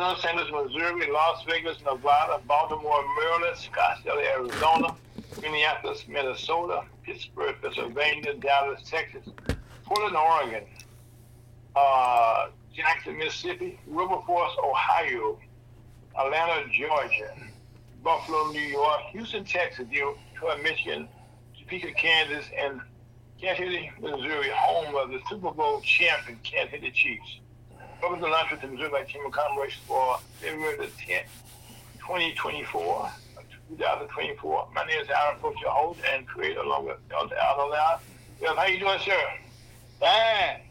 St. Louis, Missouri, Las Vegas, Nevada, Baltimore, Maryland, Scottsdale, Arizona, Minneapolis, Minnesota, Pittsburgh, Pennsylvania, Dallas, Texas, Portland, Oregon, uh, Jackson, Mississippi, Wilberforce, Ohio, Atlanta, Georgia, Buffalo, New York, Houston, Texas, Detroit, Michigan, Topeka, Kansas, and Kansas City, Missouri, home of the Super Bowl champion Kansas City Chiefs. Welcome to lunch with the Missouri Team of Commerce for February the 10th, 2024. 2024. My name is Aaron Poacher Holt and creator along with Elder Aldo Loud. Well, how you doing, sir? Fine.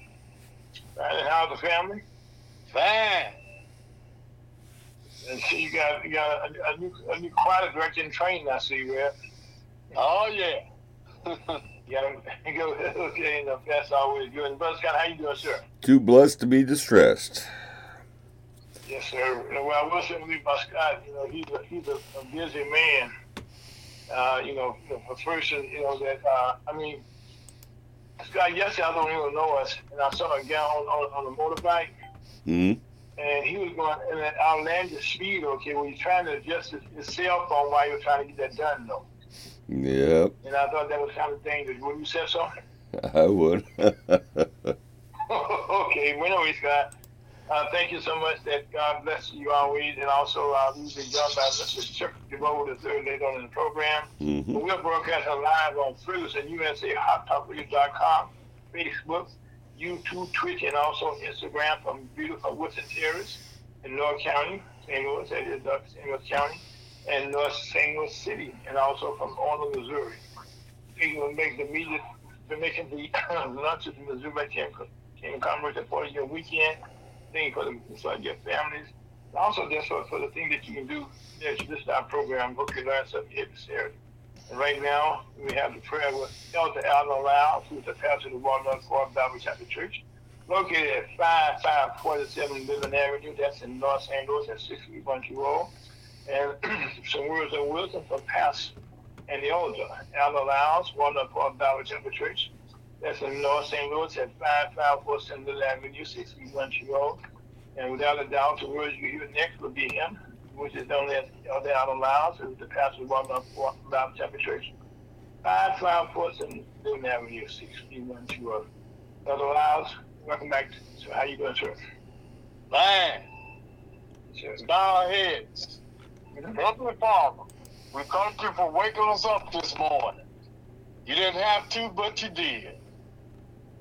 Fine. How's the family? Fine. And see, you got you got a, a new a new choir director in training. I see, Red. Oh yeah. yeah. Go okay. Enough. That's always good. And Brother Scott, how you doing, sir? Too blessed to be distressed. Yes, sir. Well, I will say about Scott, you know, he's a, he's a, a busy man. Uh, you know, a person, you know, that, uh, I mean, Scott, yesterday I don't even know us, and I saw a guy on, on, on a motorbike, mm-hmm. and he was going in that outlandish speed, okay, when he's trying to adjust his, his cell phone while he was trying to get that done, though. Yep. And I thought that was kind of dangerous. Would you say so? I would. okay, well, anyway, Scott, uh, thank you so much. That God bless you always, and also uh, we've been done by Mr. Chuck DeVoe the third late on in the program. Mm-hmm. We're broadcasting live on Ferguson USA HotTalkRadio.com, Facebook, YouTube, Twitch, and also Instagram from beautiful Woodson Terrace in North County, St. Louis, that is St. Louis County, and North St. Louis City, and also from Orland, Missouri. We will make the media, we're making the lunch at the Missouri Chamber Commerce for your weekend thing for them, so your families. And Also, just for, for the thing that you can do, yes, this is our program, Book Your Learn Something Every Saturday. And right now, we have the prayer with Elder Allen Lau, who's the pastor of the Walnut Forest Bible Chapter Church, located at 5547 Midland Avenue. That's in Los St. Louis at 6120. And some words of wisdom from Pastor and the Elder Allen Lau, Walnut Forest Bible Chapter Church. That's in North St. Louis at 5547 Middle Avenue, 6120. And without a doubt, the words you hear next will be him, which is known as Elder Allen Lyles, who's the pastor of Walnut Bible Chapel Church. 5547 Middle Avenue, 6120. Elder Lyles, welcome back. So how you doing, sir? Fine. Sure. Bow our heads. Heavenly Father, we thank you for waking us up this morning. You didn't have to, but you did.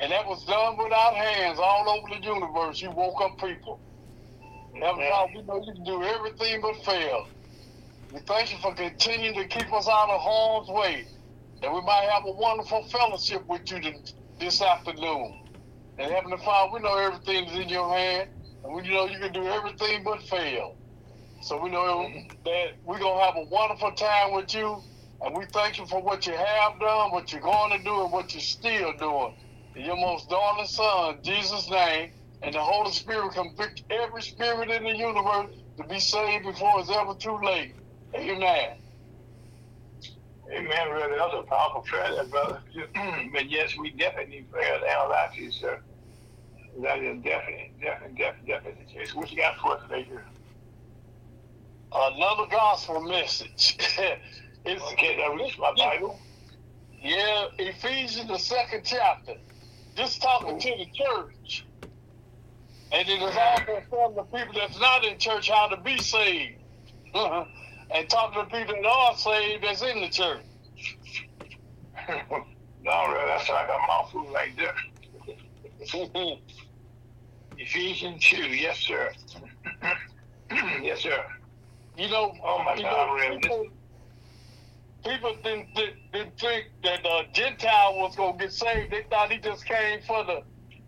And that was done without hands all over the universe. You woke up people. Heavenly Father, we know you can do everything but fail. We thank you for continuing to keep us out of harm's way. That we might have a wonderful fellowship with you this afternoon. And Heavenly Father, we know everything is in your hand. And we know you can do everything but fail. So we know that we're to have a wonderful time with you. And we thank you for what you have done, what you're going to do, and what you're still doing. In your most darling Son, Jesus' name, and the Holy Spirit convict every spirit in the universe to be saved before it's ever too late. Amen. Amen, brother. That was a powerful prayer, there, brother. but yes, we definitely need prayer down out you, sir. That is definitely, definitely, definitely, definitely the case. What you got for us today? Another gospel message. it's now read my Bible. Yeah, Ephesians the second chapter. Just talking to the church. And it is also telling the people that's not in church how to be saved. and talking to people that are saved that's in the church. no, really, that's like a mouthful right there. Ephesians 2, yes, sir. yes, sir. You know, oh my God, really? People, people didn't, didn't, think that the Gentile was going to get saved. They thought he just came for the,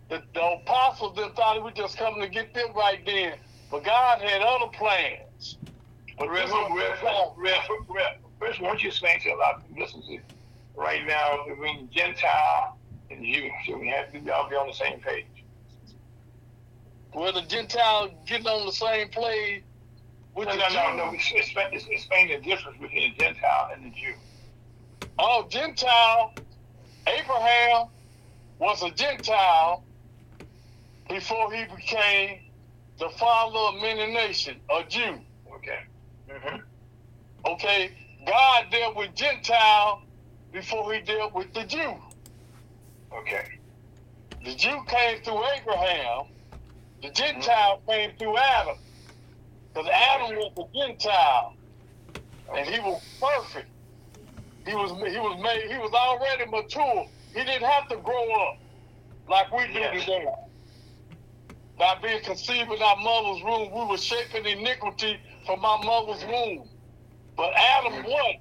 the, the apostles. They thought he was just coming to get them right then. But God had other plans. But Rev, Rev, Rev, Rev, first, why don't you explain to a lot of listeners right now between Gentile and Jew, so we have to all be on the same page. Well, the Gentile getting on the same page with no, no, no, no. Explain, explain the difference between the Gentile and the Jew. Oh, Gentile, Abraham was a Gentile before he became the father of many nations, a Jew. Okay. Mm-hmm. Okay, God dealt with Gentile before he dealt with the Jew. Okay. The Jew came through Abraham. The Gentile came through Adam. Because Adam was a Gentile. And he was perfect. He was he was made he was already mature. He didn't have to grow up like we do Yes. today. By being conceived in our mother's womb, we were shaping iniquity from our mother's womb. But Adam what?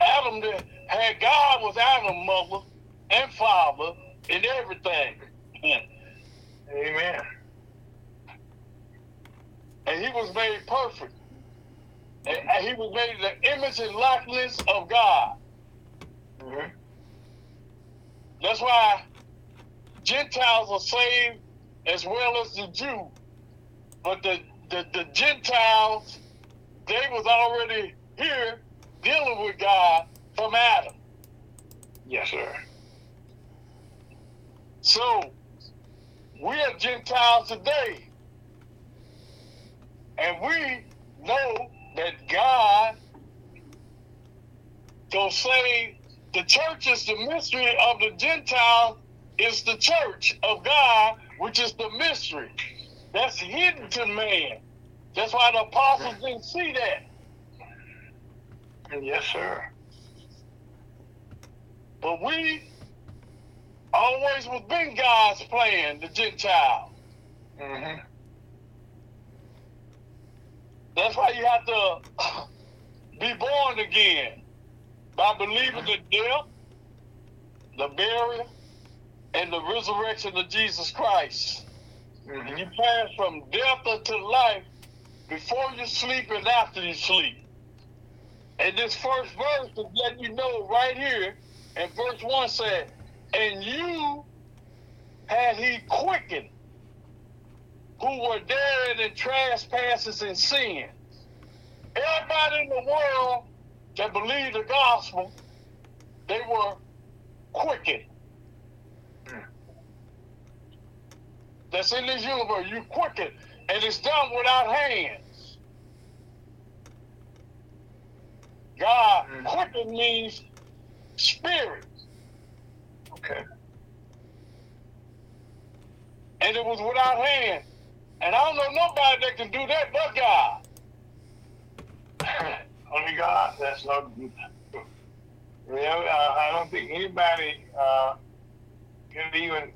Adam that had God was Adam's mother and father and everything. Amen. And he was made perfect. And, he was made in the image and likeness of God. Mm-hmm. That's why Gentiles are saved as well as the Jew. But the, the, the Gentiles, they was already here dealing with God from Adam. Yes, sir. So we are Gentiles today. And we know that God gonna save the church is the mystery of the Gentiles is the church of God, which is the mystery. That's hidden to man. That's why the apostles didn't see that. Yes, sir. But we always was been God's plan, the Gentile. Mm-hmm. That's why you have to be born again by believing the death, the burial, and the resurrection of Jesus Christ. Mm-hmm. You pass from death unto life before you sleep and after you sleep. And this first verse is letting you know right here, and verse 1 said, And you had he quickened who were daring in trespasses and sins. Everybody in the world that believed the gospel, they were quickened. That's in this universe. You quicken, and it's done without hands. God Mm. quicken means spirit, Okay. and it was without hands. And I don't know nobody that can do that but God. Only God. That's. Well, uh, I don't think anybody uh, can even.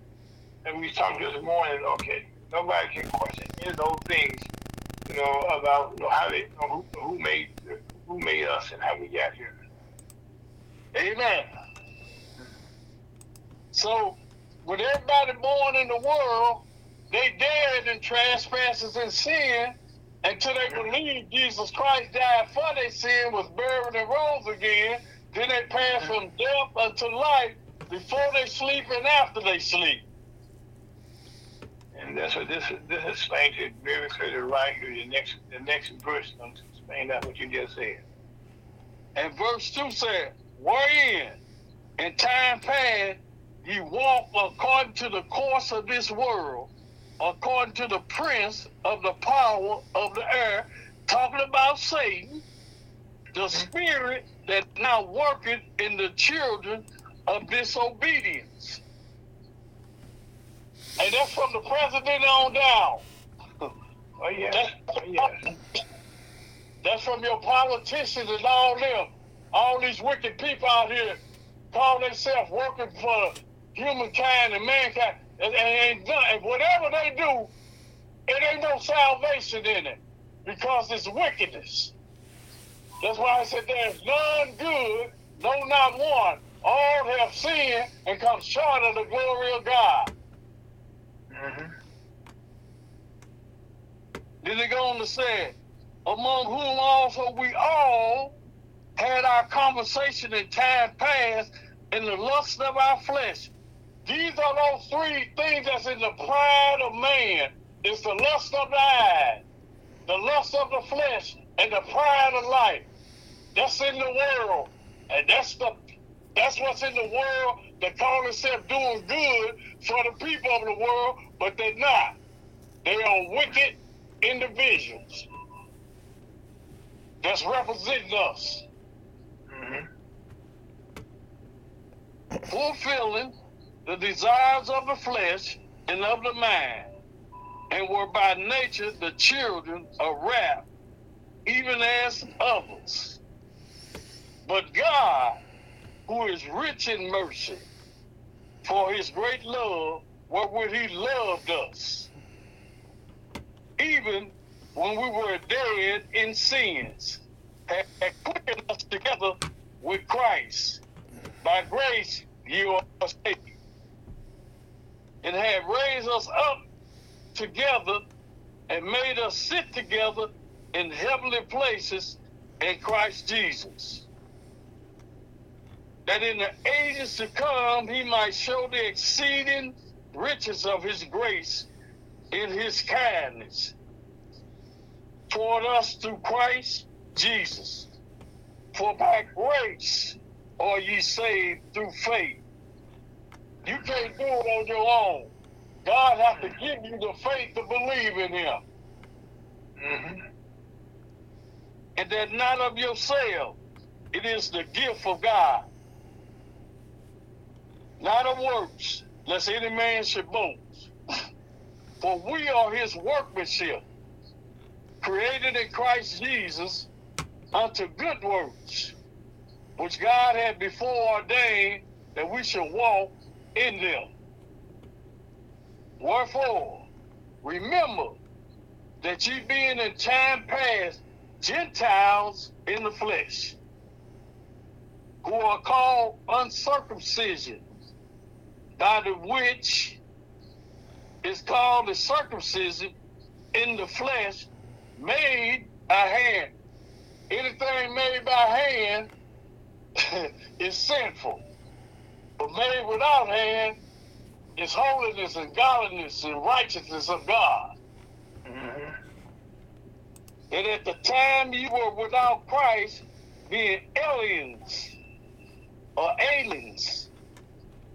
And we talked this morning. Okay, nobody can question any of those things. You know about you know, how they, who, who made who made us and how we got here. Amen. So, with everybody born in the world, they dead in trespasses and sin until they believe Jesus Christ died for their sin, was buried and rose again. Then they pass from death unto life before they sleep and after they sleep. And that's what this this explains it very clearly right here. The next the next verse explain that what you just said. And verse 2 said, Wherein in time past ye walk according to the course of this world, according to the prince of the power of the air, talking about Satan, the mm-hmm. spirit that now worketh in the children of disobedience. And that's from the president on down. Oh yes, That's, oh yes. that's from your politicians and all them. All these wicked people out here call themselves working for humankind and mankind. And, and, and whatever they do, it ain't no salvation in it because it's wickedness. That's why I said there's none good, no, not one. All have sinned and come short of the glory of God. Mm-hmm. Then they go on to say, among whom also we all had our conversation in time past in the lust of our flesh. These are those three things that's in the pride of man. It's the lust of the eye, the lust of the flesh, and the pride of life. That's in the world. And that's the that's what's in the world. They call themselves doing good for the people of the world, but they're not. They are wicked individuals that's representing us, Mhm. fulfilling the desires of the flesh and of the mind, and were by nature the children of wrath, even as others. But God, who is rich in mercy, for his great love, wherewith he loved us, even when we were dead in sins, had quickened us together with Christ. By grace you are saved, and had raised us up together and made us sit together in heavenly places in Christ Jesus. That in the ages to come he might show the exceeding riches of his grace in his kindness toward us through Christ Jesus. For by grace are ye saved through faith. You can't do it on your own. God has to give you the faith to believe in him. Mhm. And that not of yourself. It is the gift of God. Not of works, lest any man should boast. For we are his workmanship, created in Christ Jesus unto good works, which God had before ordained that we should walk in them. Wherefore, remember that ye being in time past Gentiles in the flesh, who are called uncircumcision, by the which is called the circumcision in the flesh made by hand. Anything made by hand is sinful, but made without hand is holiness and godliness and righteousness of God. Mhm. And at the time you were without Christ, being aliens or aliens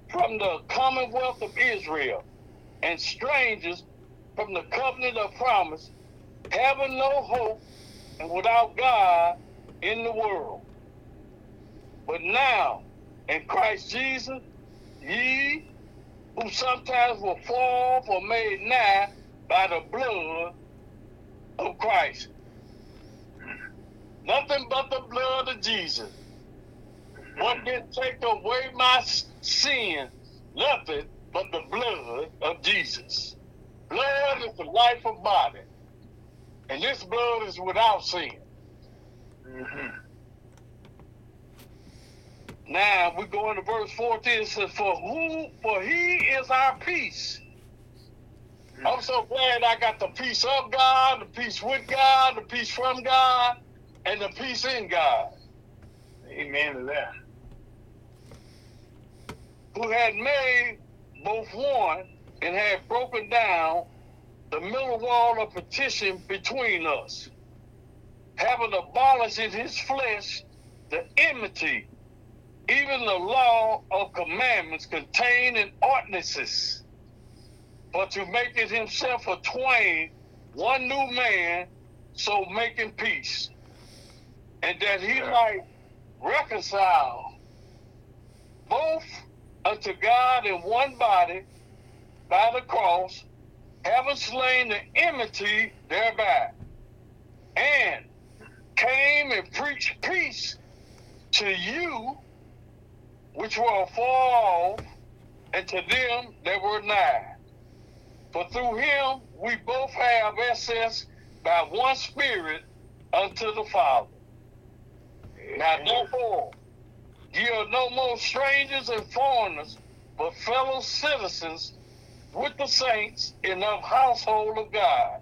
from the commonwealth of Israel and strangers from the covenant of promise, having no hope and without God in the world. But now, in Christ Jesus, ye who sometimes were fall were made nigh by the blood of Christ. Nothing but the blood of Jesus. What can take away my sin? Nothing but the blood of Jesus. Blood is the life of body. And this blood is without sin. Mhm. Now we go into verse 14. It says, For who for he is our peace. I'm so glad I got the peace of God, the peace with God, the peace from God, and the peace in God. Amen to that. who had made both one and had broken down the middle wall of partition between us, having abolished in his flesh the enmity, even the law of commandments contained in ordinances, but to make it himself a twain, one new man, so making peace, and that he might reconcile both unto God in one body by the cross, having slain the enmity thereby, and came and preached peace to you which were afar off, and to them that were nigh. For through him we both have access by one Spirit unto the Father. Now therefore, ye are no more strangers and foreigners, but fellow citizens with the saints in the household of God,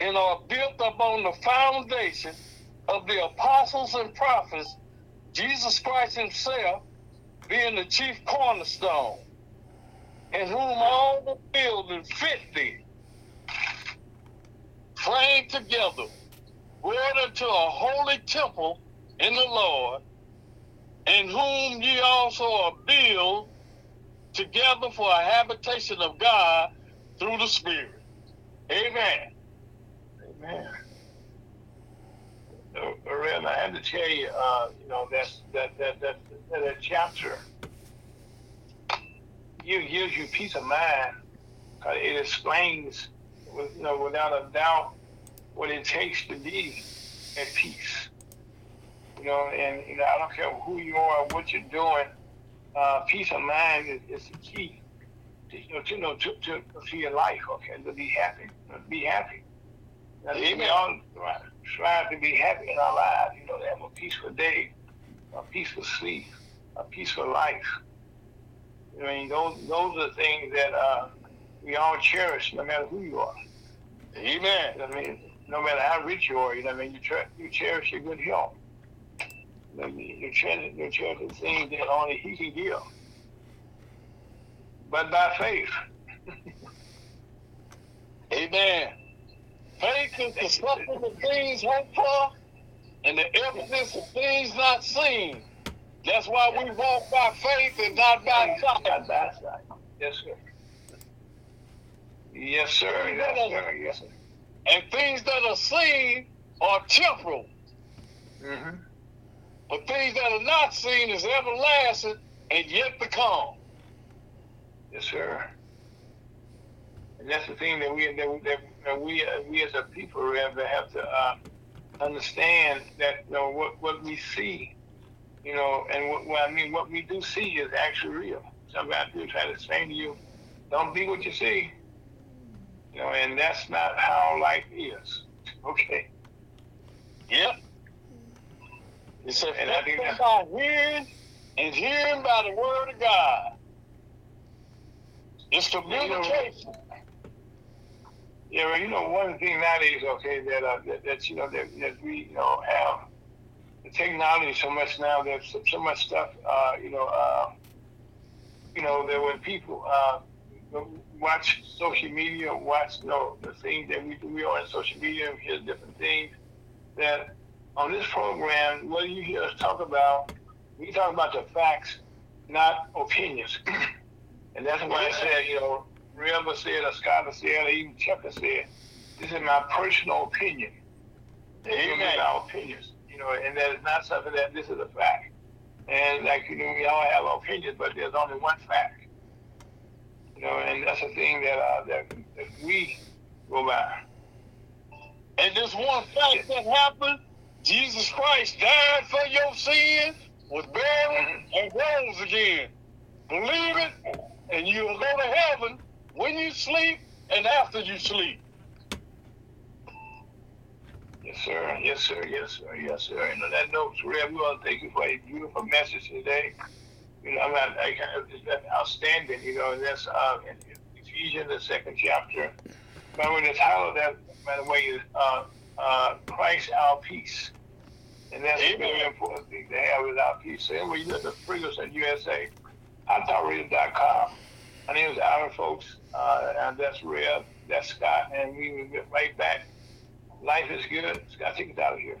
and are built upon the foundation of the apostles and prophets, Jesus Christ himself being the chief cornerstone, in whom all the building fitly framed together, word unto a holy temple in the Lord, in whom ye also are built together for a habitation of God through the Spirit. Amen. Amen. So, Rev, I had to tell you, uh, you know, that that that that that, that chapter you gives you peace of mind. Uh, it explains, with, you know, without a doubt, what it takes to be at peace. You know, and you know, I don't care who you are, what you're doing. Uh, peace of mind is, is the key. To, you know, to, you know, to, to, to your life, okay, to be happy, to be happy. Now, we all strive to be happy in our lives, you know, to have a peaceful day, a peaceful sleep, a peaceful life. I mean, those those are the things that uh, we all cherish, no matter who you are. Amen. I mean, no matter how rich you are, you know, I mean, you, tre- you cherish your good health. You, know, you cherish, you cherish the things that only He can give. But by faith. Amen. Faith is the substance of things hoped for and the evidence of things not seen. That's why we walk by faith and not by sight. Not by sight. Yes, sir. Yes, sir. Yes, sir. Yes, sir. And things that are seen are temporal. Mm-hmm. But things that are not seen is everlasting and yet to come. Yes, sir. And that's the thing that we that, that, that we uh, we as a people have to have to uh, understand that you know what what we see, you know, and what well, I mean what we do see is actually real. Somebody do try to explain to you, don't be what you see, you know, and that's not how life is. Okay. Yep. It's a And I faith that's- by hearing and hearing by the word of God. It's communication. Yeah, well, you know, one thing nowadays, okay, that uh, that, that you know that, that we you know have the technology so much now. There's so, so much stuff, uh, you know, uh, you know that when people uh, watch social media, watch you know the things that we do, we are on social media, and hear different things. That on this program, what you hear us talk about, we talk about the facts, not opinions. and that's why I said, you know, River said, or Scott said, or even Chucker said, this is my personal opinion. These Amen. are our opinions, you know, and that is not something that this is a fact. And like you know, we all have our opinions, but there's only one fact. You know, and that's the thing that uh, that, that we go by. And this one fact that happened, Jesus Christ died for your sins, was buried, and rose again. Believe it, and you'll go to heaven when you sleep and after you sleep. Yes, sir. Yes, sir. Yes, sir. Yes, sir. And on that note, Rev, we want to thank you for a beautiful message today. You know, I'm not, I kind of, it's been outstanding, you know, and that's uh, in Ephesians, the second chapter. But when the title of that, by the way, is uh, uh, Christ our peace. And that's a very important thing to have is our peace. So anyway, you look at Ferguson USA, HotTalkRadio.com. My name is Aaron, folks, uh, and that's Rev, that's Scott, and we will get right back. Life is good. Scott, take us out of here.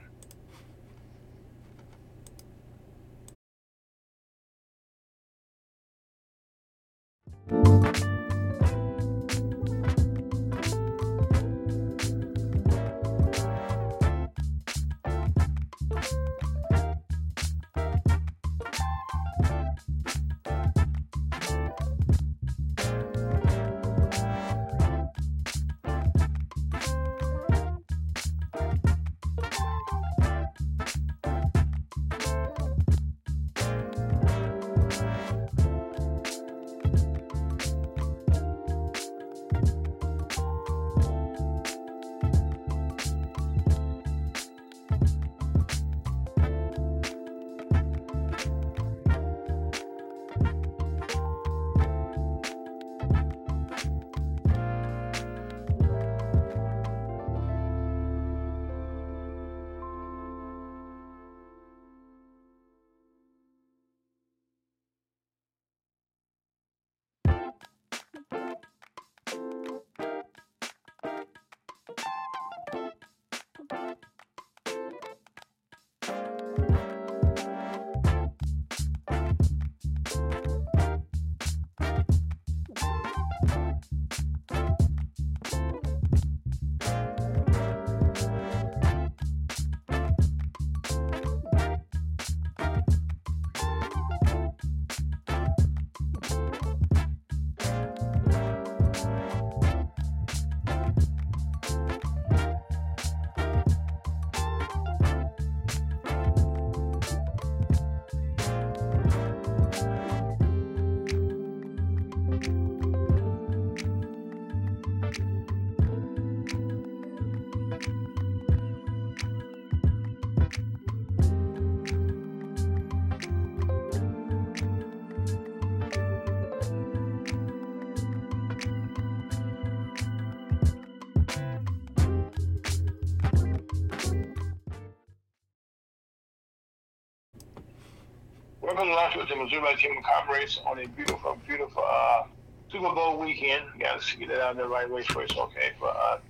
To launch with the Missouri Team Commerce on a beautiful, beautiful uh, Super Bowl weekend. Got to get that out the right way first, okay? For uh,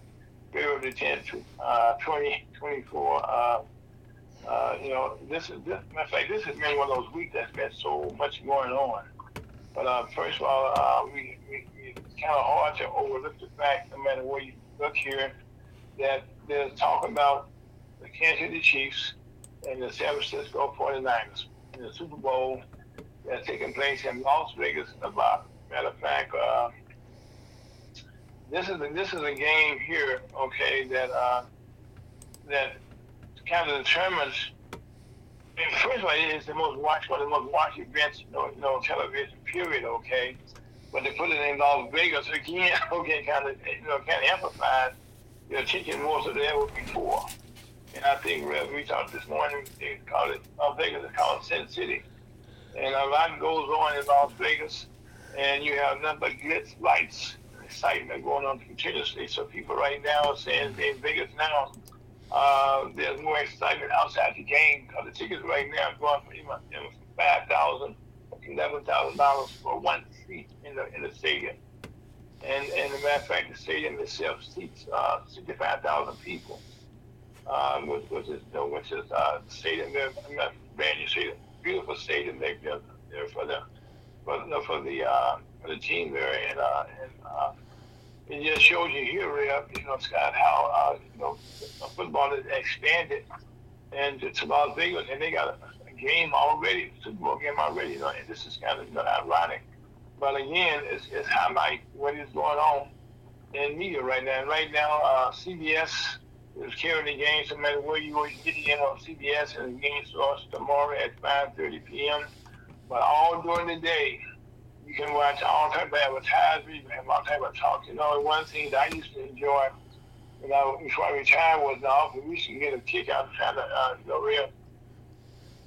February the 10th, uh, 2024. Uh, uh, you know, this is, this, matter of fact, this has been one of those weeks that's been so much going on. But uh, first of all, uh, we, we, we kind of hard to overlook the fact, no matter where you look here, that there's talk about the Kansas City Chiefs and the San Francisco 49ers in the Super Bowl that's taking place in Las Vegas, Nevada. Matter of fact, uh, this is a, this is a game here, okay, that uh, that kind of determines. First of all, it is the most watched one of the most watched events, you know, you know, television period, okay. But they put it in Las Vegas again, okay, kind of, you know, kind of amplified the attention more so than ever before. And I think we talked this morning, they call it Las Vegas, they call it Sin City. And a lot goes on in Las Vegas, and you have nothing but glitz, lights, excitement going on continuously. So people right now are saying in Vegas now, uh, there's more excitement outside the game because the tickets right now are going for you know, five thousand, eleven thousand dollars for one seat in the in the stadium. And and as a matter of fact, the stadium itself seats uh, sixty-five thousand people, um, which, which is you know, which is uh, stadium there, not brand new stadium, beautiful stadium they built there for the for, you for the uh, for the team there, and uh, and uh, it just shows you here, you know, Scott, how uh, you know football has expanded and to Las Vegas, and they got a, a game already, Super Bowl game already. You know, and this is kind of you know, ironic, but again, it's, it's highlight what is going on in media right now. And right now, uh, CBS is carrying the game. So no matter where you go, you get on CBS, and the game starts tomorrow at 5:30 p.m. But all during the day, you can watch all type of advertisements, have all type of talk. You know, one thing that I used to enjoy when I before I retired was the office. We used to get a kick out of trying to uh, you know, real,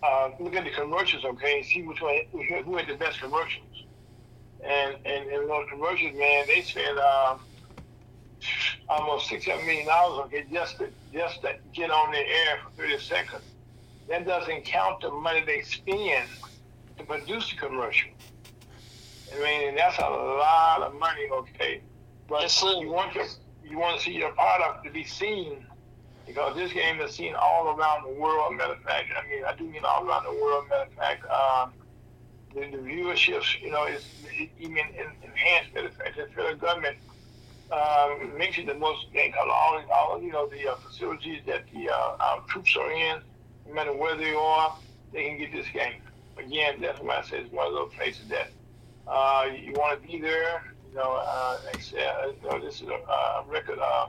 uh, look at the commercials, okay, and see which one who had the best commercials. And and, and those commercials, man, they spent um, almost six, seven million dollars, okay, just to just to get on the air for thirty seconds. That doesn't count the money they spend to produce the commercial. I mean, that's a lot of money, okay. But Yes, you want your you want to see your product to be seen because this game is seen all around the world. Matter of fact, I mean, I do mean all around the world. Matter of fact, um, the, the viewerships, you know, is even enhanced. Matter of fact, the federal government um, makes it the most because all, all you know the uh, facilities that the uh, our troops are in, no matter where they are, they can get this game. Again, that's why I say it's one of those places that uh, you want to be there. You know, uh, like uh, you know, this is a uh, record. Uh,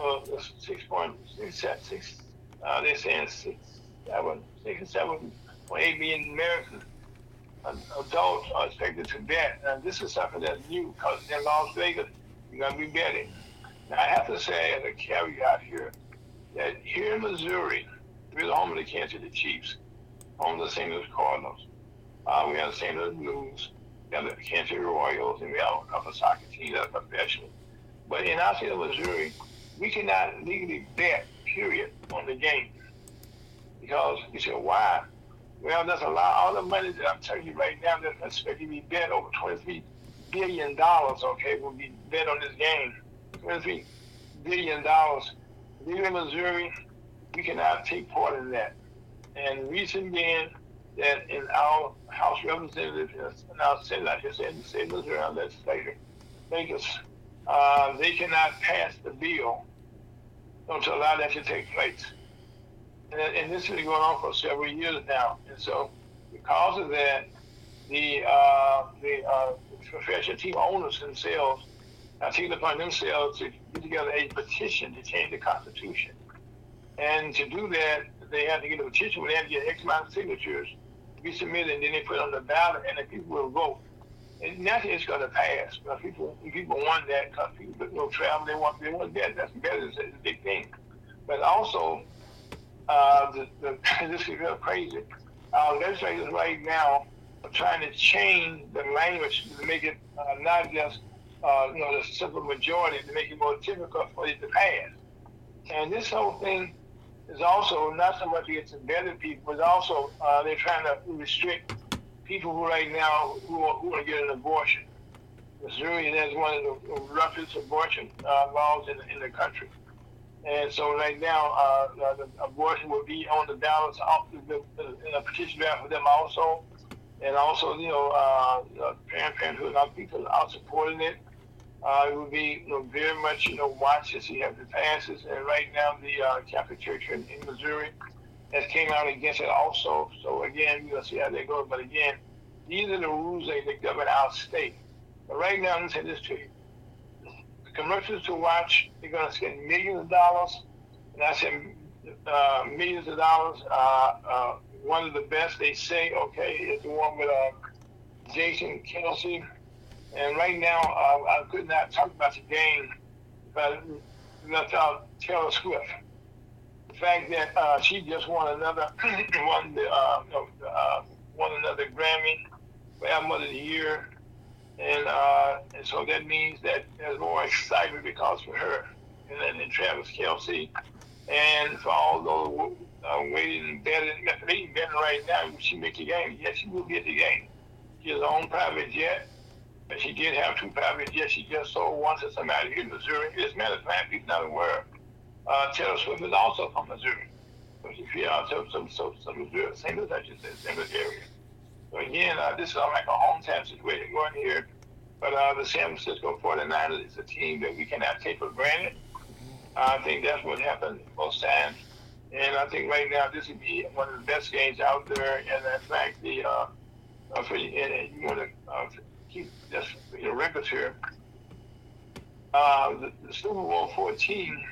uh, six point six six. Uh, they're saying six, seven, six and Americans uh, adults are expected to bet. And this is something that's new because in Las Vegas, you're gonna be betting. Now I have to say as a caveat here that here in Missouri, we're the home of the Kansas City Chiefs, home of the St. Louis Cardinals. Uh, we have the St. Louis Blues, we have the Kansas City Royals, and we have a couple soccer teams that are professional. But in our state of Missouri, we cannot legally bet, period, on the game. Because you say, why? Well, that's a lot, all the money that I'm telling you right now that's expected to be bet over $23 billion, dollars, okay, will be bet on this game. $23 billion. Here in Missouri, we cannot take part in that. And reason being that in our House Representatives and our Senate, I just said the state Missouri, our legislature, Vegas, uh, they cannot pass the bill to allow that to take place. And, and this has been going on for several years now. And so, because of that, the uh, the uh, professional team owners themselves have taken upon themselves to put together a petition to change the Constitution. And to do that, they have to get a petition where they have to get X amount of signatures to be submitted, and then they put on the ballot, and the people will vote. And naturally, it's going to pass. But people people want that because people know, travel, they want they want that. That's better. It's a big thing. But also, uh, the, the, this is real crazy. Our legislators right now trying to change the language to make it uh, not just uh, you know the simple majority to make it more difficult for it to pass. And this whole thing is also not so much against embedded people, but also uh, they're trying to restrict people who right now who, who want to get an abortion. Missouri has one of the roughest abortion uh, laws in, in the country. And so right now, uh, the abortion will be on the ballots in a petition draft for them also. And also, you know, uh, Planned Parenthood other people are supporting it. Uh, it will be you know, very much, you know, watch as he has the passes. And right now, the uh, Catholic Church in, in Missouri has came out against it also. So again, we'll see how they go. But again, these are the rules that, that govern our state. But right now, let me say this to you. The commercials to watch, they're going to spend millions of dollars. And I said uh, millions of dollars. One of the best, they say, okay, is the one with uh, Jason Kelce. and right now, uh, I could not talk about the game, but left out Taylor Swift. The fact that uh, she just won another won the uh, uh, won another Grammy for Album of the Year, and uh, and so that means that there's more excitement because for her and then Travis Kelce, and for all those uh, waiting and betting, betting right now, she make the game. Yes, she will get the game. She has her own private jet. But she did have two private jets. She just sold one to somebody in Missouri. As a matter of fact, people not aware. Uh, Taylor Swift is also from Missouri. So she out to some, some, some Missouri. Louis, I should say, St. Louis area. So again, uh, this is like a hometown situation going here. But uh, the San Francisco 49ers is a team that we cannot take for granted. I think that's what happened most times. And I think right now this would be one of the best games out there. And in fact, the uh, for, and you want to uh, keep just you know, records here. Uh, the, the, Super Bowl 14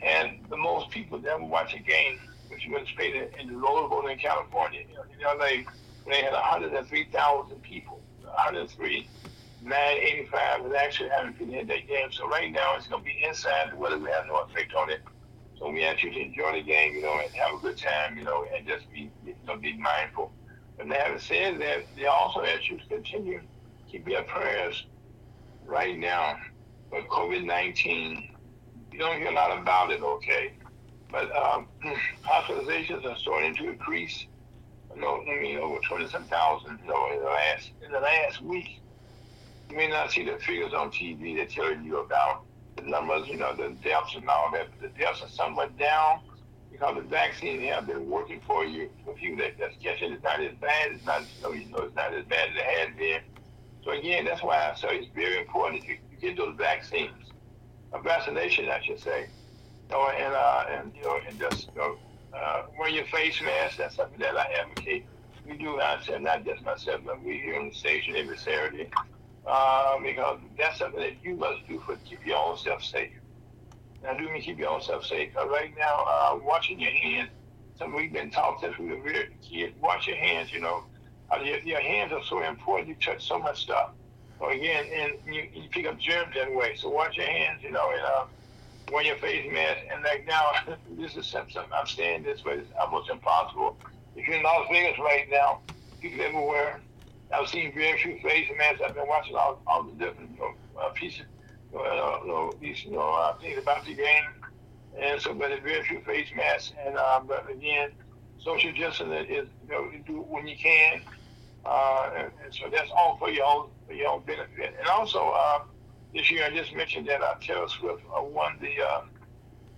had the most people that ever watch a game, which participated in the Rose Bowl in California. You know, in LA, they had 103,000 people. 103, 985 was actually having people in that game. So right now it's going to be inside. The weather will have no effect on it. So we ask you to enjoy the game, you know, and have a good time, you know, and just be, you know, be mindful. But having said that, they also ask you to continue to keep your prayers right now. But COVID 19, you don't hear a lot about it, okay? But um, hospitalizations are starting to increase. You know, I mean, over 27,000 you know, in the last in the last week. You may not see the figures on TV that tell you about the numbers, you know, the deaths and all that. But the deaths are somewhat down because the vaccine have been working for you. For you that that's catching, it's not as bad. It's not, you know, you know, it's not as bad as it has been. So again, that's why I say it's very important that you, get those vaccines, a vaccination, I should say. You know, and uh, and you know, and just you know, uh, wear your face mask. That's something that I advocate. We do. Said not just myself, but we here on the station every Saturday, uh, because that's something that you must do for keep your own self safe. Now, do mean keep your own self safe. Because right now, uh, washing your hands. Something we've been taught since we were kids. Wash your hands. You know uh, your, your hands are so important. You touch so much stuff. So again, and you, you pick up germs that way. So wash your hands, you know, and uh, wear your face mask. And like now, this is something I'm saying this way. It's almost impossible. If you're in Las Vegas right now, people everywhere. I've seen very few face masks. I've been watching all, all the different you know, uh, pieces, uh, you know, these you know uh, things about the game. And so, but there's very few face masks. And uh, but again, social distancing is you know you do it when you can. Uh, and, and, so that's all for your own, for your own benefit. And also, uh, this year I just mentioned that uh, Taylor Swift uh, won the uh,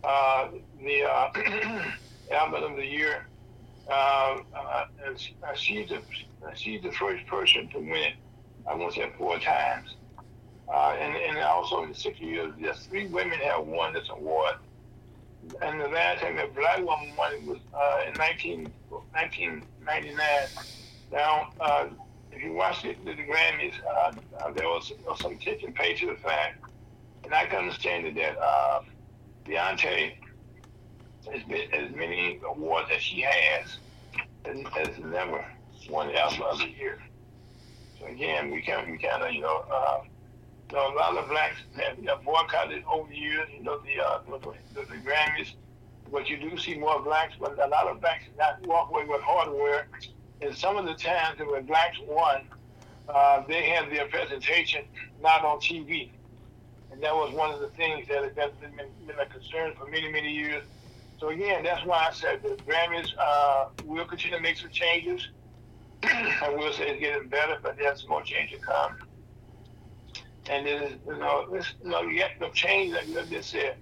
uh, the uh, album of the year. Uh, uh, she's the she's the first person to win it. I to say four times. Uh, and, and also in 60 years, just three women have won this award. And the last time a black woman won it was uh, in 19, 1999. Now, uh, if you watch the, the Grammys, uh, uh, there was, was some taking page to the fact, and I can understand that uh, Beyonce been as many awards as she has, has never won the album of the year. So again, we can we kind of you know, uh, you know, a lot of blacks have know, boycotted over the years. You know the, uh, the, the Grammys, but you do see more blacks, but a lot of blacks not walk away with hardware and some of the times when blacks won, uh, they had their presentation not on TV. And that was one of the things that has been, been a concern for many, many years. So again, that's why I said the Grammys uh, will continue to make some changes. I will say it's getting better, but there's more change to come. And then, you know, this, you know, you get the change that you just said.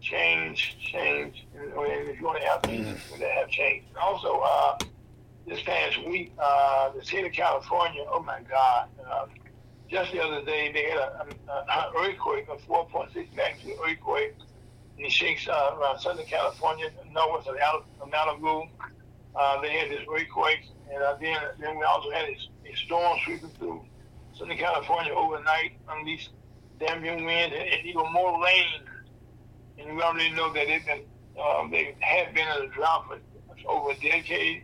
Change, change, and, if you want to have things that have changed. Also, uh, this past week, uh, the state of California, oh my God, uh, just the other day they had an earthquake, a 4.6 magnitude earthquake, it shakes uh, around Southern California, north of Malibu. Uh, they had this earthquake, and uh, then then we also had a, a storm sweeping through Southern California overnight, unleashed damaging wind and, and even more rain. And we already know that they've been um, they have been in a drought for over a decade.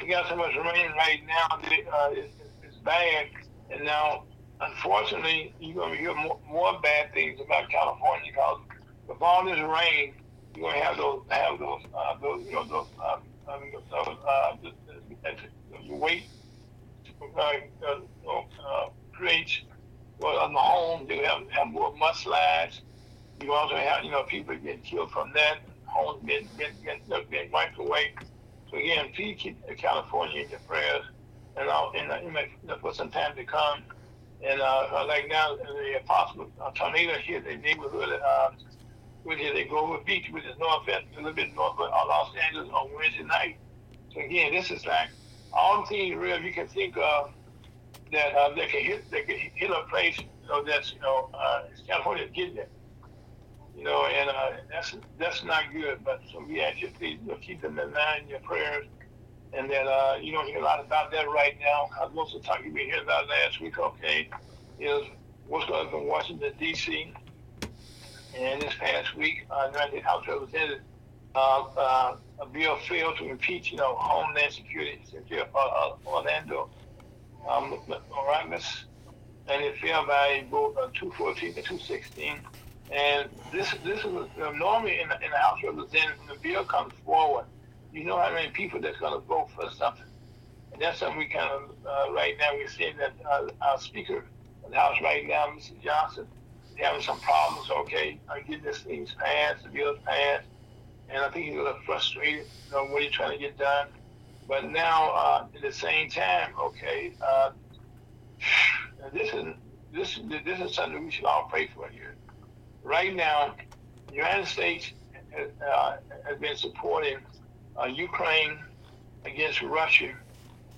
We got so much rain right now that uh, it's, it's bad, and now unfortunately, you're going to hear more, more, bad things about California because with all this rain, you're to have those, have those, uh, those, you know, those, uh, I mean, those, uh, the, the, the weight uh, uh, uh, creates, well, on the home, you have, have more mudslides. You also have, you know, people getting killed from that, homes being, being, being, being wiped away. So again, please keep California in your prayers, and I'll, and uh, for some time to come. And uh, like now, the possible uh, tornado hit the neighborhood, uh, which is at Grover Beach, which is north, a little bit north of Los Angeles on Wednesday night. So again, this is like all the things real you can think of that uh, can hit that can hit a place, you know, that's you know, uh, California getting it. You know, and uh, that's that's not good. But so we ask you please you know, keep them in mind your prayers and that uh, you don't hear a lot about that right now. Because most of the time you've been hearing about last week, okay, is what's going on in Washington, D.C. And this past week, uh, the House Representatives, uh, uh, a bill failed to impeach, you know, Homeland Security Secretary of uh, Orlando um, Mayorkas, and it failed by a vote of 214 to 216. And this this is uh, normally in, in the House of Representatives, when the bill comes forward, you know how many people that's going to vote for something. And that's something we kind of, uh, right now, we're seeing that uh, our Speaker of the House right now, Mr. Johnson, having some problems, okay, uh, getting this thing passed, the bill's passed. And I think he's a little frustrated, you know, what he's trying to get done. But now, uh, at the same time, okay, uh, this is this this is something we should all pray for here. Right now, the United States uh, has been supporting uh, Ukraine against Russia,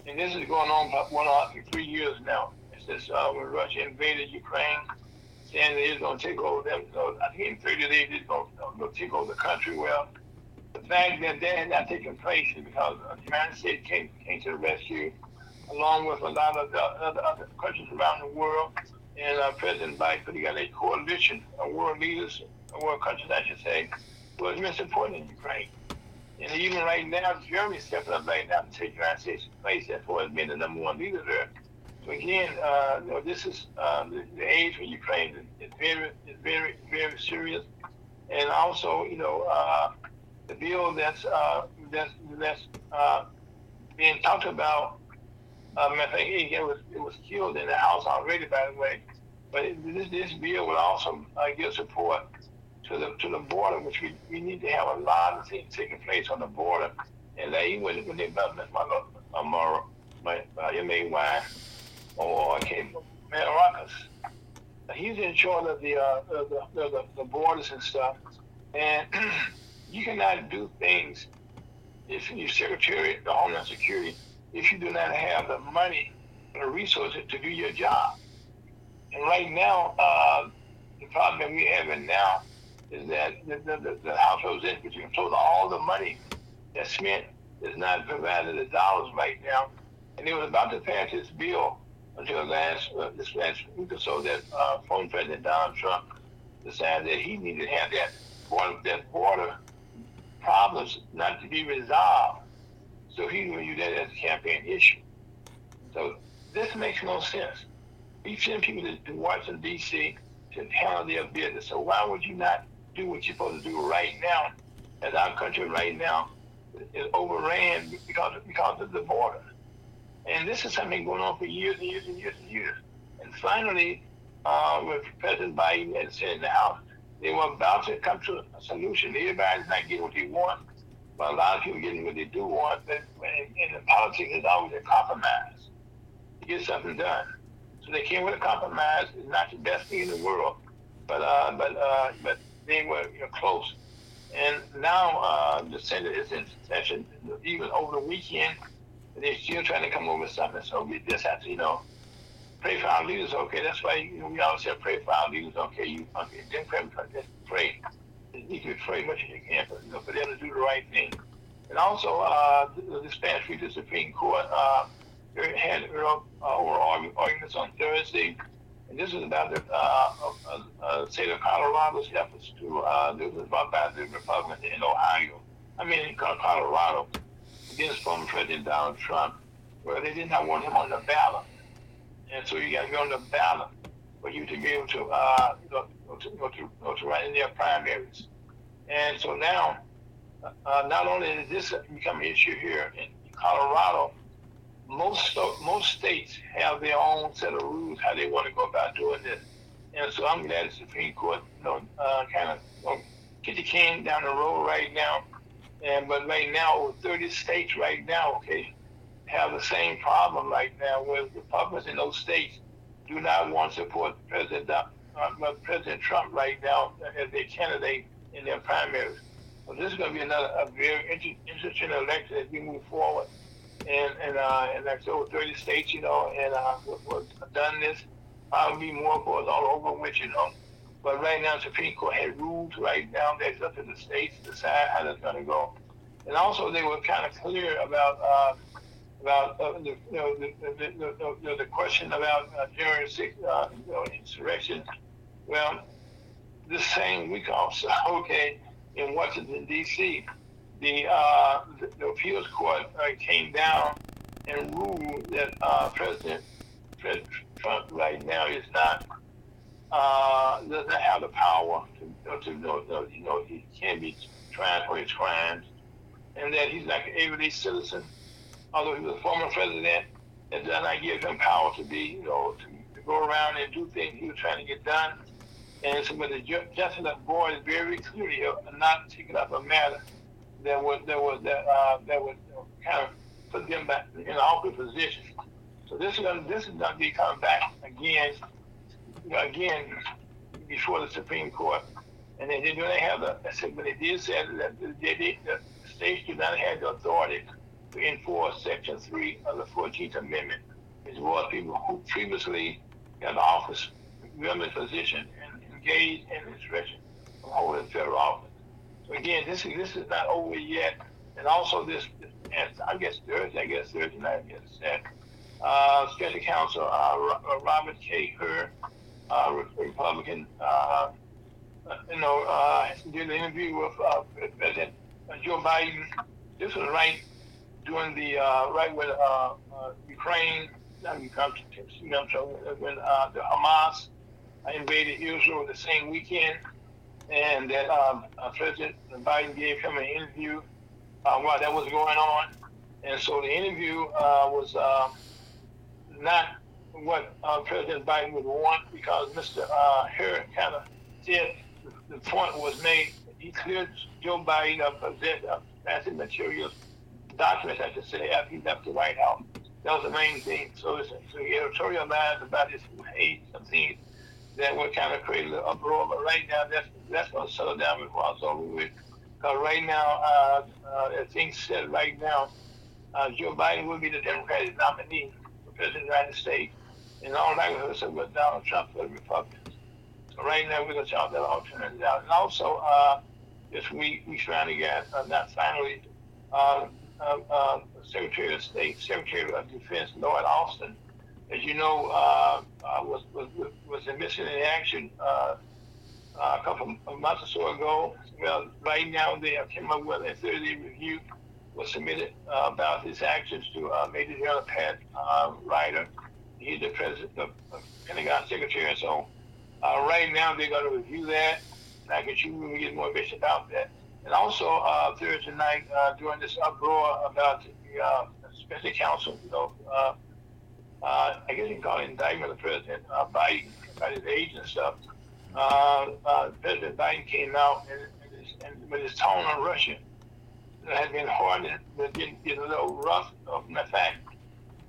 and this is going on for one for three years now. This uh, when Russia invaded Ukraine, that it's going to take over them. So I think in 30 days it's going to take over the country. Well, the fact that that had not taken place is because the United States came, came to the rescue, along with a lot of the other, other countries around the world. And uh, President Biden put together a coalition of world leaders, world countries, I should say, who has been supporting Ukraine. And even right now, Germany's stepping up right now to take United States place as far as being the number one leader there. Again, uh, you know, this is uh, the, the, age for Ukraine is very, is very, very serious. And also, you know, uh, the bill that's uh, that's that's uh, being talked about. Um, I think it was it was killed in the House already, by the way. But this this bill would also uh, give support to the to the border, which we, we need to have a lot of things taking place on the border. And they when when they met my my my my, my M.A.Y. or I came Mayorkas. He's in charge of the, uh, the, the, the borders and stuff. And you cannot do things if you're Secretary of Homeland Security if you do not have the money and the resources to do your job. And right now, uh, the problem that we're having now is that the, the, the House Representatives control all the money that's spent is not provided the dollars right now. And they were about to pass this bill until last uh, this last week or so that uh, former President Donald Trump decided that he needed to have that border, that border problems not to be resolved. So he use that as a campaign issue. So this makes no sense. We send people to, to Washington, D.C. to handle their business. So why would you not do what you're supposed to do right now, as our country right now is overran because because of the border. And this is something going on for years and years and years and years. And finally, uh, with President Biden and said in the House, they were about to come to a solution. Everybody's not getting what they want, but a lot of people getting what they do want. But in, the politics, it's always a compromise to get something done. So they came with a compromise. It's not the best thing in the world, but uh, but uh, but they were you know, close. And now uh, the Senate is in session, even over the weekend. They're still trying to come up with something. So we just have to, you know, pray for our leaders. Okay, that's why you know, we always say pray for our leaders. Okay, you okay, then pray, just pray. You can pray much as you can for, you know, for them to do the right thing. And also, uh, this past the Supreme Court uh, had know, uh, oral arguments on Thursday and this is about the uh, uh, state of Colorado's efforts to, uh, this brought by the Republicans in Ohio, I mean Colorado, against former President Donald Trump, where they did not want him on the ballot. And so you got to be on the ballot for you to be able to, uh, to, to, to run in their primaries. And so now, uh, not only is this become an issue here in Colorado, most most states have their own set of rules how they want to go about doing this. And so I'm glad the Supreme Court, you know, uh, kind of you know, kick the can down the road right now. And but right now, 30 states right now, okay, have the same problem right now where the Republicans in those states do not want to support President uh, President Trump right now as their candidate in their primaries. So this is going to be another a very interesting election as we move forward and and uh, and like over 30 states, you know, and uh, was done this. Probably more for all over which, you know. But right now, Supreme Court had rules right now that's up to the states to decide how that's going to go. And also, they were kind of clear about uh, about uh, the, you know, the, the, the, the, question about uh, 6th uh, you know, insurrection. Well, the same week also, okay, in Washington, D.C., the, uh, the, appeals court uh, came down and ruled that uh, President Trump right now is not uh, doesn't have the power to, to know, you know, he can't be tried for his crimes, and that he's like an everyday citizen, although he was a former president, that does not give him power to be, you know, to, to go around and do things he was trying to get done. And so, when the Justice Board is very clearly not taking up a matter that would that would that uh, that would kind of put them back in an awkward position. So this is this is gonna be coming back again, again before the Supreme Court, and they didn't really have the. I said, But they did say that they the states do not have the authority to enforce Section Three of the Fourteenth Amendment, which was people who previously held office, government position, and engaged in insurrection from holding federal office So again, this is this is not over yet. And also this, I guess Thursday, I guess Thursday night, I guess that uh, Special Counsel uh, uh Robert K. Hur, uh, Republican, uh, you know, uh, did an interview with uh, President Joe Biden. This was right during the uh, right when uh, uh, Ukraine, not Ukraine, you know, when uh, the Hamas invaded Israel the same weekend and that um, uh, President Biden gave him an interview uh, while that was going on. And so the interview uh, was uh, not what uh, President Biden would want because Mr. Uh, Harris kind of said the, point was made. He cleared Joe Biden of of massive materials, documents, I should say, after he left the White House. That was the main thing. So, it's, so he editorialized about his hate, some things that would kind of create a uproar. But right now, that's that's going to settle down before it's over with. Because right now, uh, uh, as things said right now, uh, Joe Biden will be the Democratic nominee for president of the United States. In all likelihood, so with Donald Trump for the Republicans. So right now, we're going to talk that alternative out. And also, uh, this week, trying to get, uh, not finally, uh, uh, Secretary of State, Secretary of Defense, Lloyd Austin, as you know, uh, uh, was, was, was a missing in action uh, a couple of months or so ago. Well, right now they have come up with a 30 review was submitted about his actions to Major General Pat Ryder. He's the president of, of Pentagon Secretary. and So uh, right now they're going to review that. And I can shoot when we get more information about that. And also uh, Thursday night uh, during this uproar about the uh, special counsel, you know, uh, uh, I guess you can call it indictment of President uh, Biden by his age and stuff. uh, uh, President Biden came out and, and, his, and with his tone on Russia had been hard and been, a little rough. In fact,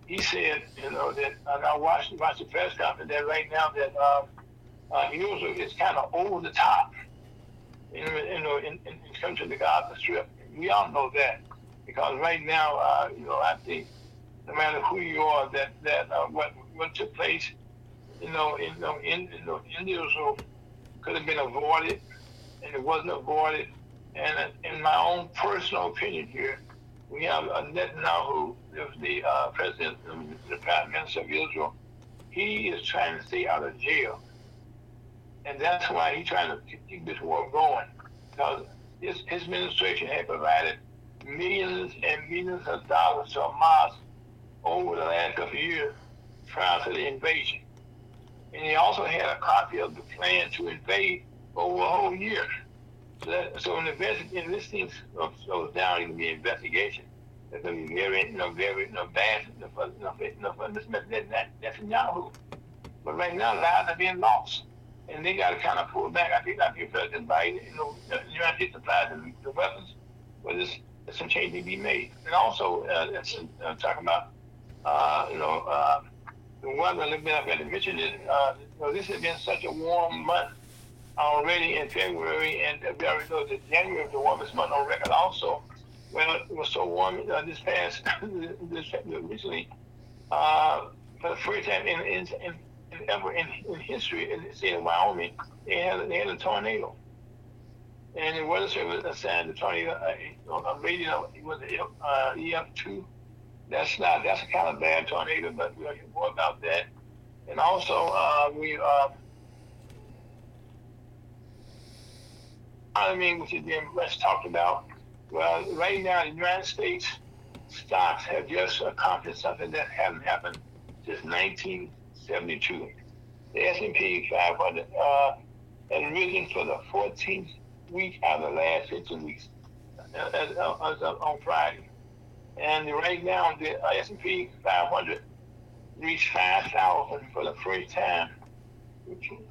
he said, you know, that and I watched, watched the press conference that right now that uh, uh, Israel is kind of over the top, you know, you know in, in, in terms of the Gaza Strip. We all know that because right now, uh, you know, I think no matter who you are, that that uh, what what took place, you know, in you know, in, you know, in Israel could have been avoided, and it wasn't avoided. And in my own personal opinion here, we have a Netanyahu, the uh, president, the prime minister of Israel. He is trying to stay out of jail, and that's why he's trying to keep this war going. Because his, his administration had provided millions and millions of dollars to Hamas over the last couple of years prior to the invasion. And he also had a copy of the plan to invade over a whole year. So, that, so in this thing goes down in the investigation, be very, know, very, for, you know, for, you know, for this Netanyahu. But right now, lives are being lost. And they got to kind of pull back. I think, I think President Biden, you know, the United States supplies the, the weapons, but there's, some change to be made. And also, uh, it's, uh, talking about, uh, you know, uh, the bit, I've mention uh, you know, this has been such a warm month already in February, and we already know that January is the warmest month on record also. Well, it was so warm uh, this past, this recently, uh, for the first time in, in, in, in ever in, in, history in the state of Wyoming, they had, they had a tornado. And the weather service assigned the tornado uh, a rating of it was uh, EF2. That's not that's a kind of bad tornado, but we'll get more about that. And also, uh, we uh, mean, which is being less talked about. Well, right now, the United States stocks have just accomplished something that hasn't happened since 1972. The S&P 500 uh, has risen for the 14th week out of the last 15 weeks uh, uh, on Friday. And right now, the S&P 500 reached 5,000 for the first time.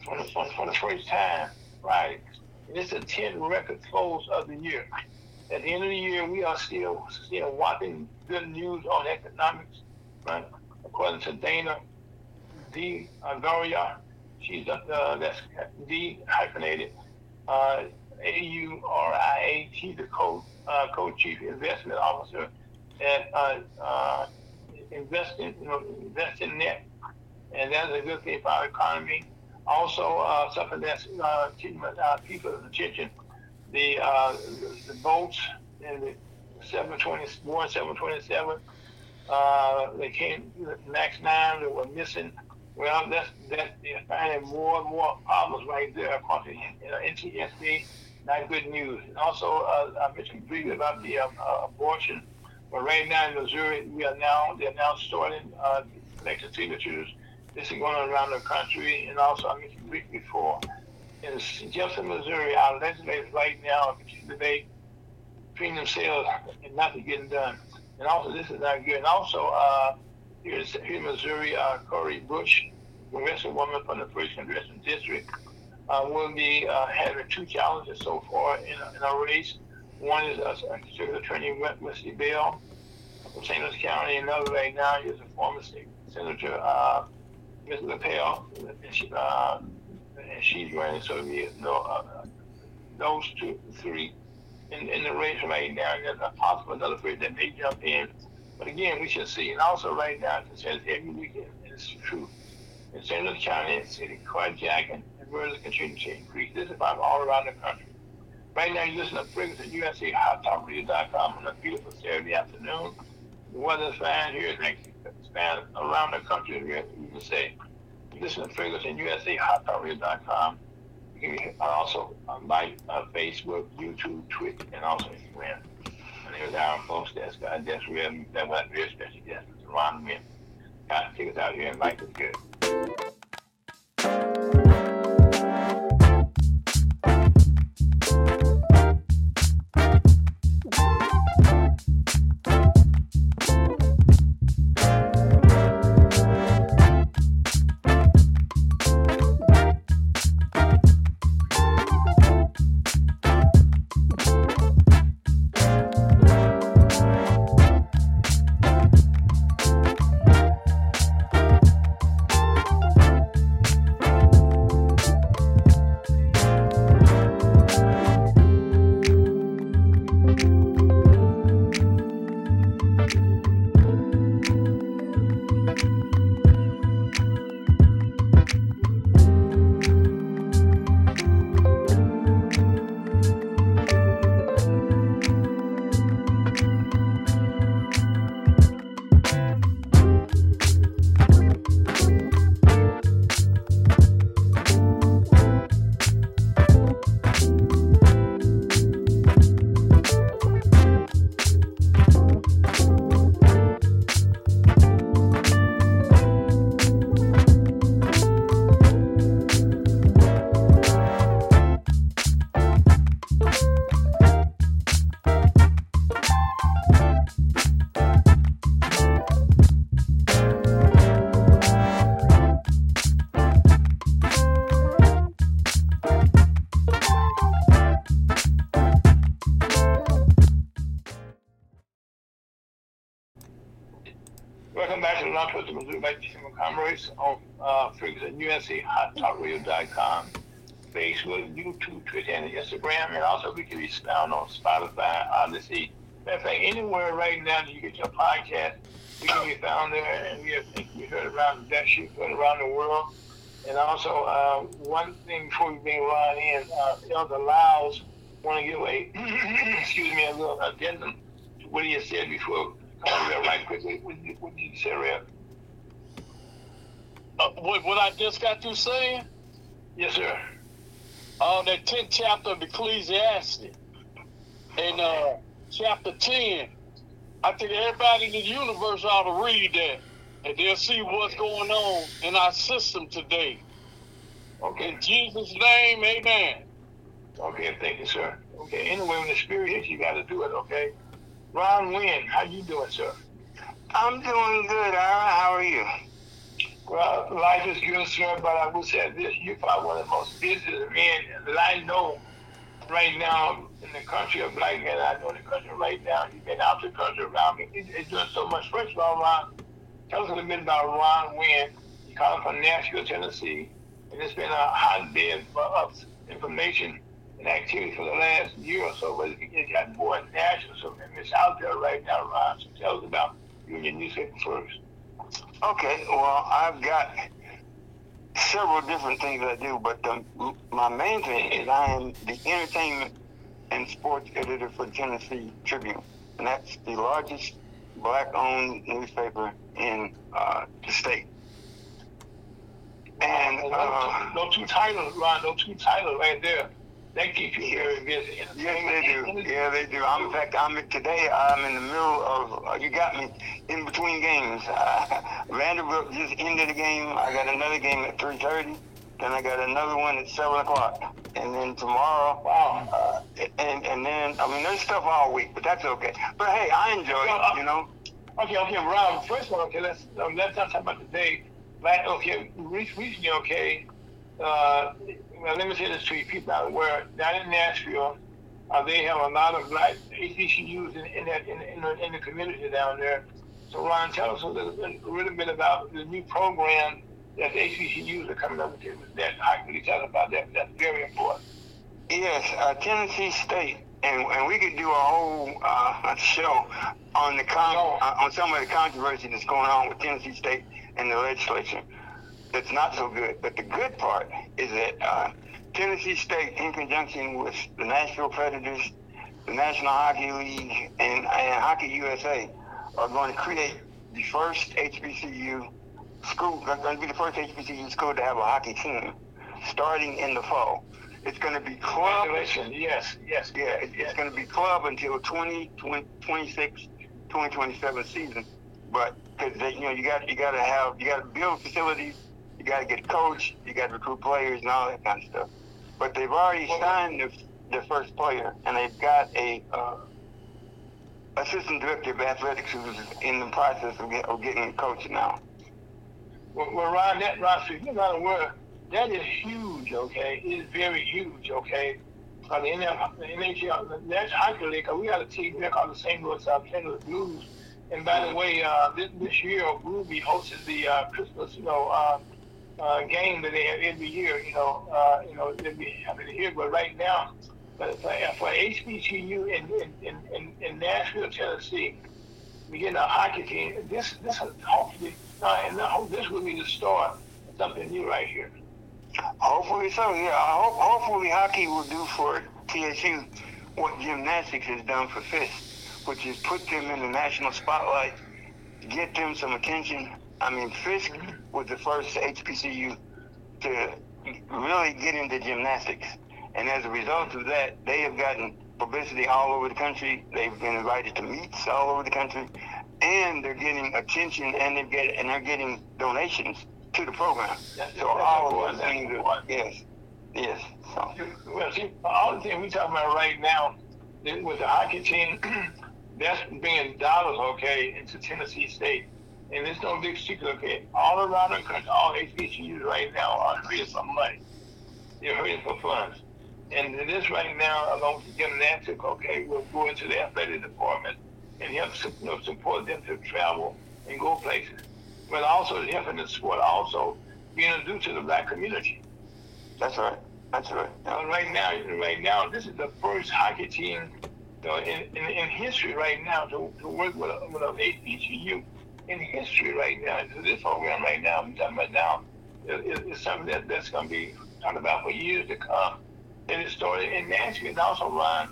For the, for the first time, Friday. And it's a 10 record close of the year. At the end of the year, we are still still watching good news on economics, right? According to Dana D. Auria, she's uh, that's D hyphenated uh, A U R I A. She's the co uh, co-chief investment officer at uh, uh, investing, you know, Envestnet, and that's a good thing for our economy. Also, uh, something that's uh, keeping uh, people's attention, the, uh, the, boats in the 721, 727. uh, they came, the MAX 9 that were missing. Well, that's, that's they're finding more and more problems right there across the NTSB. Not good news. And also, uh, I mentioned briefly about the um, uh, abortion. But right now in Missouri, we are now, they're now starting uh, collecting signatures this is going on around the country, and also I mentioned briefly before. In Jefferson, Missouri, our legislators right now debate between themselves and nothing getting done. And also, this is not good. And also, uh, here, in Missouri, uh, Cori Bush, Congresswoman from the First Congressional District, uh, will be uh, having two challenges so far in a, in a race. One is uh, Circuit Attorney Wesley Bell from St. Louis County, another right now is a former state Senator uh, Ms. LaPel, uh, and she's running. So know, uh, those two, three in, in the race right now. There's a possible another three that may jump in. But again, we should see. And also right now, it says every weekend, and it's true. In St. Louis County and City, carjacking and murders continue to increase. This is about all around the country. Right now, you listen to Friggers at USAHotTalkRadio.com on a beautiful Saturday afternoon. The weather's fine here. You span around the country, you can say. To Fragrance in USA. You can also uh, like uh, Facebook, YouTube, Twitter, and also Instagram. And there's our folks that's got that's real, that was real special guests around me. Got to take us out here and like it good. Instagram, and also we can be found on Spotify, Odyssey. Matter of fact, anywhere right now that you get your podcast, we can be found there, and we have think we heard around that shit heard around the world. And also, uh, one thing before we bring Ron in, uh, Elder Lyles want to give a excuse me a little addendum to what he said before. Come on, right quickly. What did you, what did you say, Rev? Uh, what, what I just got through saying? Yes, sir. Uh, that 10th chapter of Ecclesiastes. In uh, chapter 10, I think everybody in the universe ought to read that. And they'll see what's going on in our system today. Okay. In Jesus' name, amen. Okay, thank you, sir. Okay, anyway, when the spirit hits, you got to do it, okay? Ron Wynn, how you doing, sir? I'm doing good, Aaron. How are you? Well, life is good, sir, but I will say this. You're probably one of the most busiest men that I know right now in the country of black men. I know in the country right now. You've been out the country around me. It- It's doing so much. First of all, Ron, tell us a little bit about Ron Wynn. He called from Nashville, Tennessee, and it's been a hotbed for us information and activity for the last year or so. But it got more Nashville, so it's out there right now, Ron. So tell us about you and newspaper first. Okay, well, I've got several different things I do, but the, my main thing is I am the entertainment and sports editor for the Tennessee Tribune, and that's the largest black-owned newspaper in uh, the state. And uh, those two titles, Ron, those two titles right there, that keep you very busy. Yes, they do. Yeah, they do. I'm, in fact, I'm today. I'm in the middle of. Uh, you got me in between games. Uh, Vanderbilt just ended the game. I got another game at 3:30. Then I got another one at seven o'clock, and then tomorrow. Wow. Uh, and and then I mean, there's stuff all week, but that's okay. But hey, I enjoy it. You know. Okay, okay, Ron. First of all, okay, let's um, let's not talk about today. But okay, re- recently, okay. Uh, well, let me say this to you, people out where down in Nashville, uh, they have a lot of black HBCUs in, in that in, in, the, in the community down there. So, Ron, tell us a little, bit- a little bit about the new program that the HBCUs are coming up with. That I can tell about that. That's very important. Yes, uh, Tennessee State, and, and we could do a whole uh, show on the con- uh, on some of the controversy that's going on with Tennessee State and the legislature. That's not so good. But the good part is that uh, Tennessee State, in conjunction with the Nashville Predators, the National Hockey League, and, and Hockey USA, are going to create the first HBCU school. Going to be the first HBCU school to have a hockey team, starting in the fall. It's going to be club Yes, yes. yeah, it, it's going to be club until 20, 20 26, 2027 season. But because you know you got you got to have you got to build facilities, got to get a coach, you got to recruit players and all that kind of stuff. But they've already signed the, the first player, and they've got a uh, assistant director of athletics who's in the process of, get, of getting a coach now. Well, well Ron, that Ron, so you're not aware, that is huge, okay? It is very huge, okay? Uh, the NFL, the NHL, the National Hockey League, we got a team there called the St. Louis uh, Blues. And by the way, uh, this, this year, be hosting the uh, Christmas, you know, uh, uh, game that they have every year, you know, uh, you know, be having it here. But right now, but for, for HBCU in, in, in, in, in Nashville, Tennessee, we get a hockey team. This this is hopefully uh, and I hope this will be the start of something new right here. Hopefully so. Yeah, I hope, hopefully hockey will do for TSU what gymnastics has done for Fisk, which is put them in the national spotlight, get them some attention. I mean, Fisk was the first HBCU to really get into gymnastics, and as a result of that, they have gotten publicity all over the country. They've been invited to meets all over the country, and they're getting attention, and they get and they're getting donations to the program. That's- So all of those things, are, yes, yes. So Well, see, all the things we're talking about right now with the hockey team, that's bringing dollars, okay, into Tennessee State. And it's no big secret, okay. All around the country, all HBCUs right now are hurting for money. They're hurting for funds. And this right now, along with gymnastics, okay, we'll go into the athletic department and help you know, support them to travel and go places. But also helping the sport also being introduced to the black community. That's right. That's right. Uh, right now, right now, this is the first hockey team you know, in, in, in history right now to, to work with a, with a HBCU in history right now. This program right now, I'm talking about now, is, is something that, that's going to be talked about for years to come. And it started in Nashville. And also, Ron,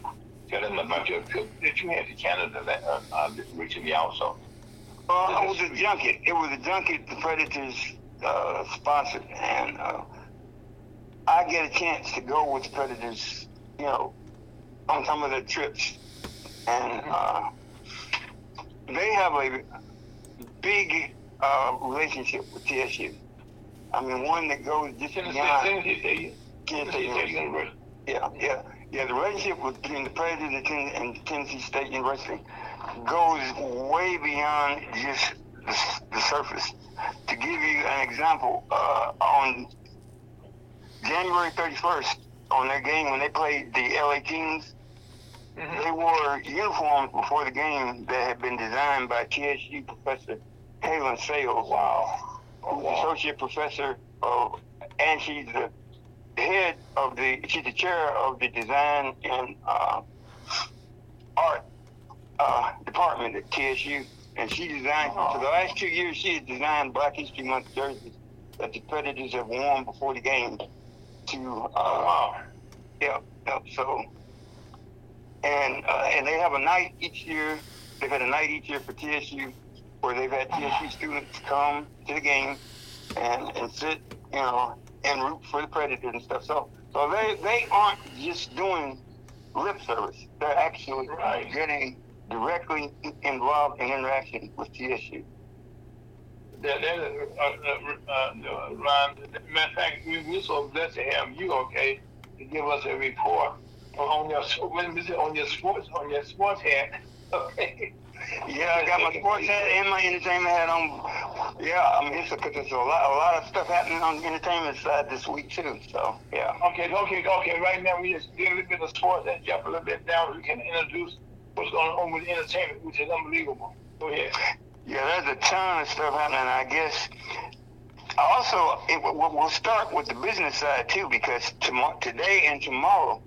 tell them about your trip that you had to Canada that, uh, uh, recently also. Uh, it was a junket. It was a junket the Predators uh, sponsored, and uh, I get a chance to go with the Predators, you know, on some of the trips, and uh, they have a big uh, relationship with TSU. I mean, one that goes just beyond Tennessee State, Tennessee Tennessee State University. Yeah, yeah, yeah. The relationship between the Predators and Tennessee State University goes way beyond just the, the surface. To give you an example, uh, on January 31st, on their game when they played the LA Kings, Mhm. they wore uniforms before the game that had been designed by TSU professor Halen Sales. Wow. Who's associate professor of, and she's the head of the, she's the chair of the design and uh, art uh, department at TSU. And she designed, for the last two years, she has designed Black History Month jerseys that the Predators have worn before the game to Oh, uh, wow. Yep, yep. So, and uh, and they have a night each year. They've had a night each year for TSU, where they've had TSU students come to the game and and sit, you know, and root for the Predators and stuff. So, so they they aren't just doing lip service. They're actually Right. getting directly involved in interaction with TSU. That, that, uh, uh, uh, uh, Ron, matter of fact, we, we're so blessed to have you, okay, to give us a report on your, is on your sports, on your sports hat. Okay. Yeah, I got my sports hat and my entertainment hat on. Yeah, I mean, it's a, 'cause there's a lot, a lot of stuff happening on the entertainment side this week too. So yeah. Okay, okay, okay. Right now, we just did a little bit of sports and jump a little bit down. We can introduce what's going on with entertainment, which is unbelievable. Go ahead. Yeah, there's a ton of stuff happening. I guess also it, we'll we'll start with the business side too, because tomorrow, today and tomorrow,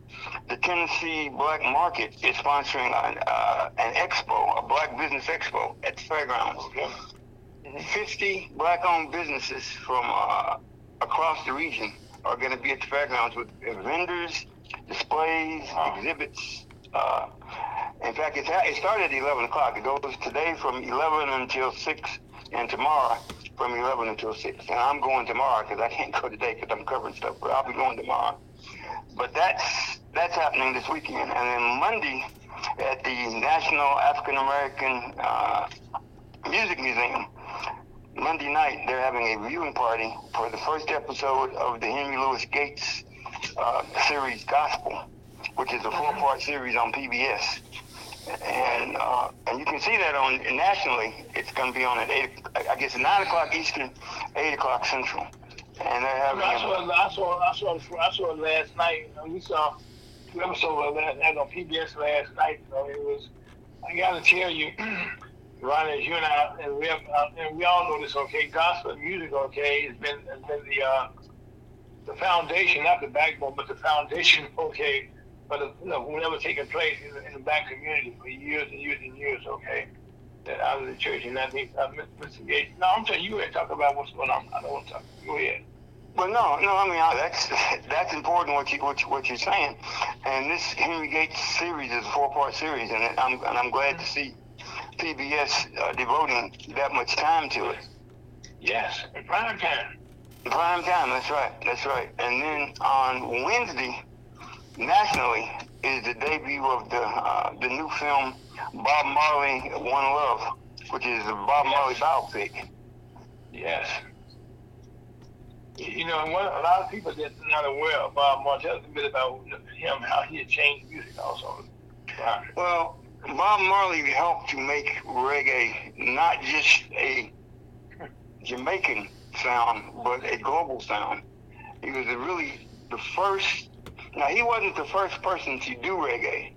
the Tennessee Black Market is sponsoring an, uh, an expo, a Black Business Expo at the fairgrounds. Okay. 50 black-owned businesses from uh, across the region are going to be at the fairgrounds with vendors, displays, Wow. exhibits. Uh, in fact, it's, it started at 11 o'clock. It goes today from 11 until 6, and tomorrow from 11 until 6. And I'm going tomorrow because I can't go today because I'm covering stuff, but I'll be going tomorrow. But that's that's happening this weekend, and then Monday at the National African American uh, Music Museum. Monday night, they're having a viewing party for the first episode of the Henry Louis Gates uh, series Gospel, which is a four-part series on PBS. And uh, and you can see that on nationally. It's going to be on at eight. I guess nine o'clock Eastern, eight o'clock Central. And they're having. I saw, it- I saw, I saw, I saw it last night. You know, we saw two episodes of that on PBS last night. You know, it was. I got to tell you, Ron, as you and I, and we have, uh, and we all know this. Okay, gospel music. Okay, has been has been the uh, the foundation, not the backbone, but the foundation. Okay, but the, you know, whatever taking place in the, in the black community for years and years and years. Okay. That out of the church, and I think uh, Mr. Gates. No, I'm telling you, and talk about what's going on. I don't want to talk. Go ahead. Well, no, no. I mean, uh, that's that's important what you what, you, what you're saying. And this Henry Gates series is a four-part series, and I'm and I'm glad to see PBS uh, devoting that much time to it. Yes, prime time. Prime time. That's right. That's right. And then on Wednesday, nationally, is the debut of the uh, the new film Bob Marley One Love, which is a Bob Marley biopic. Yes. You know, one, a lot of people that's not aware of Bob Marley. A bit about him, how he had changed music also. Well, Bob Marley helped to make reggae not just a Jamaican sound, but a global sound. He was really the first. Now he wasn't the first person to do reggae,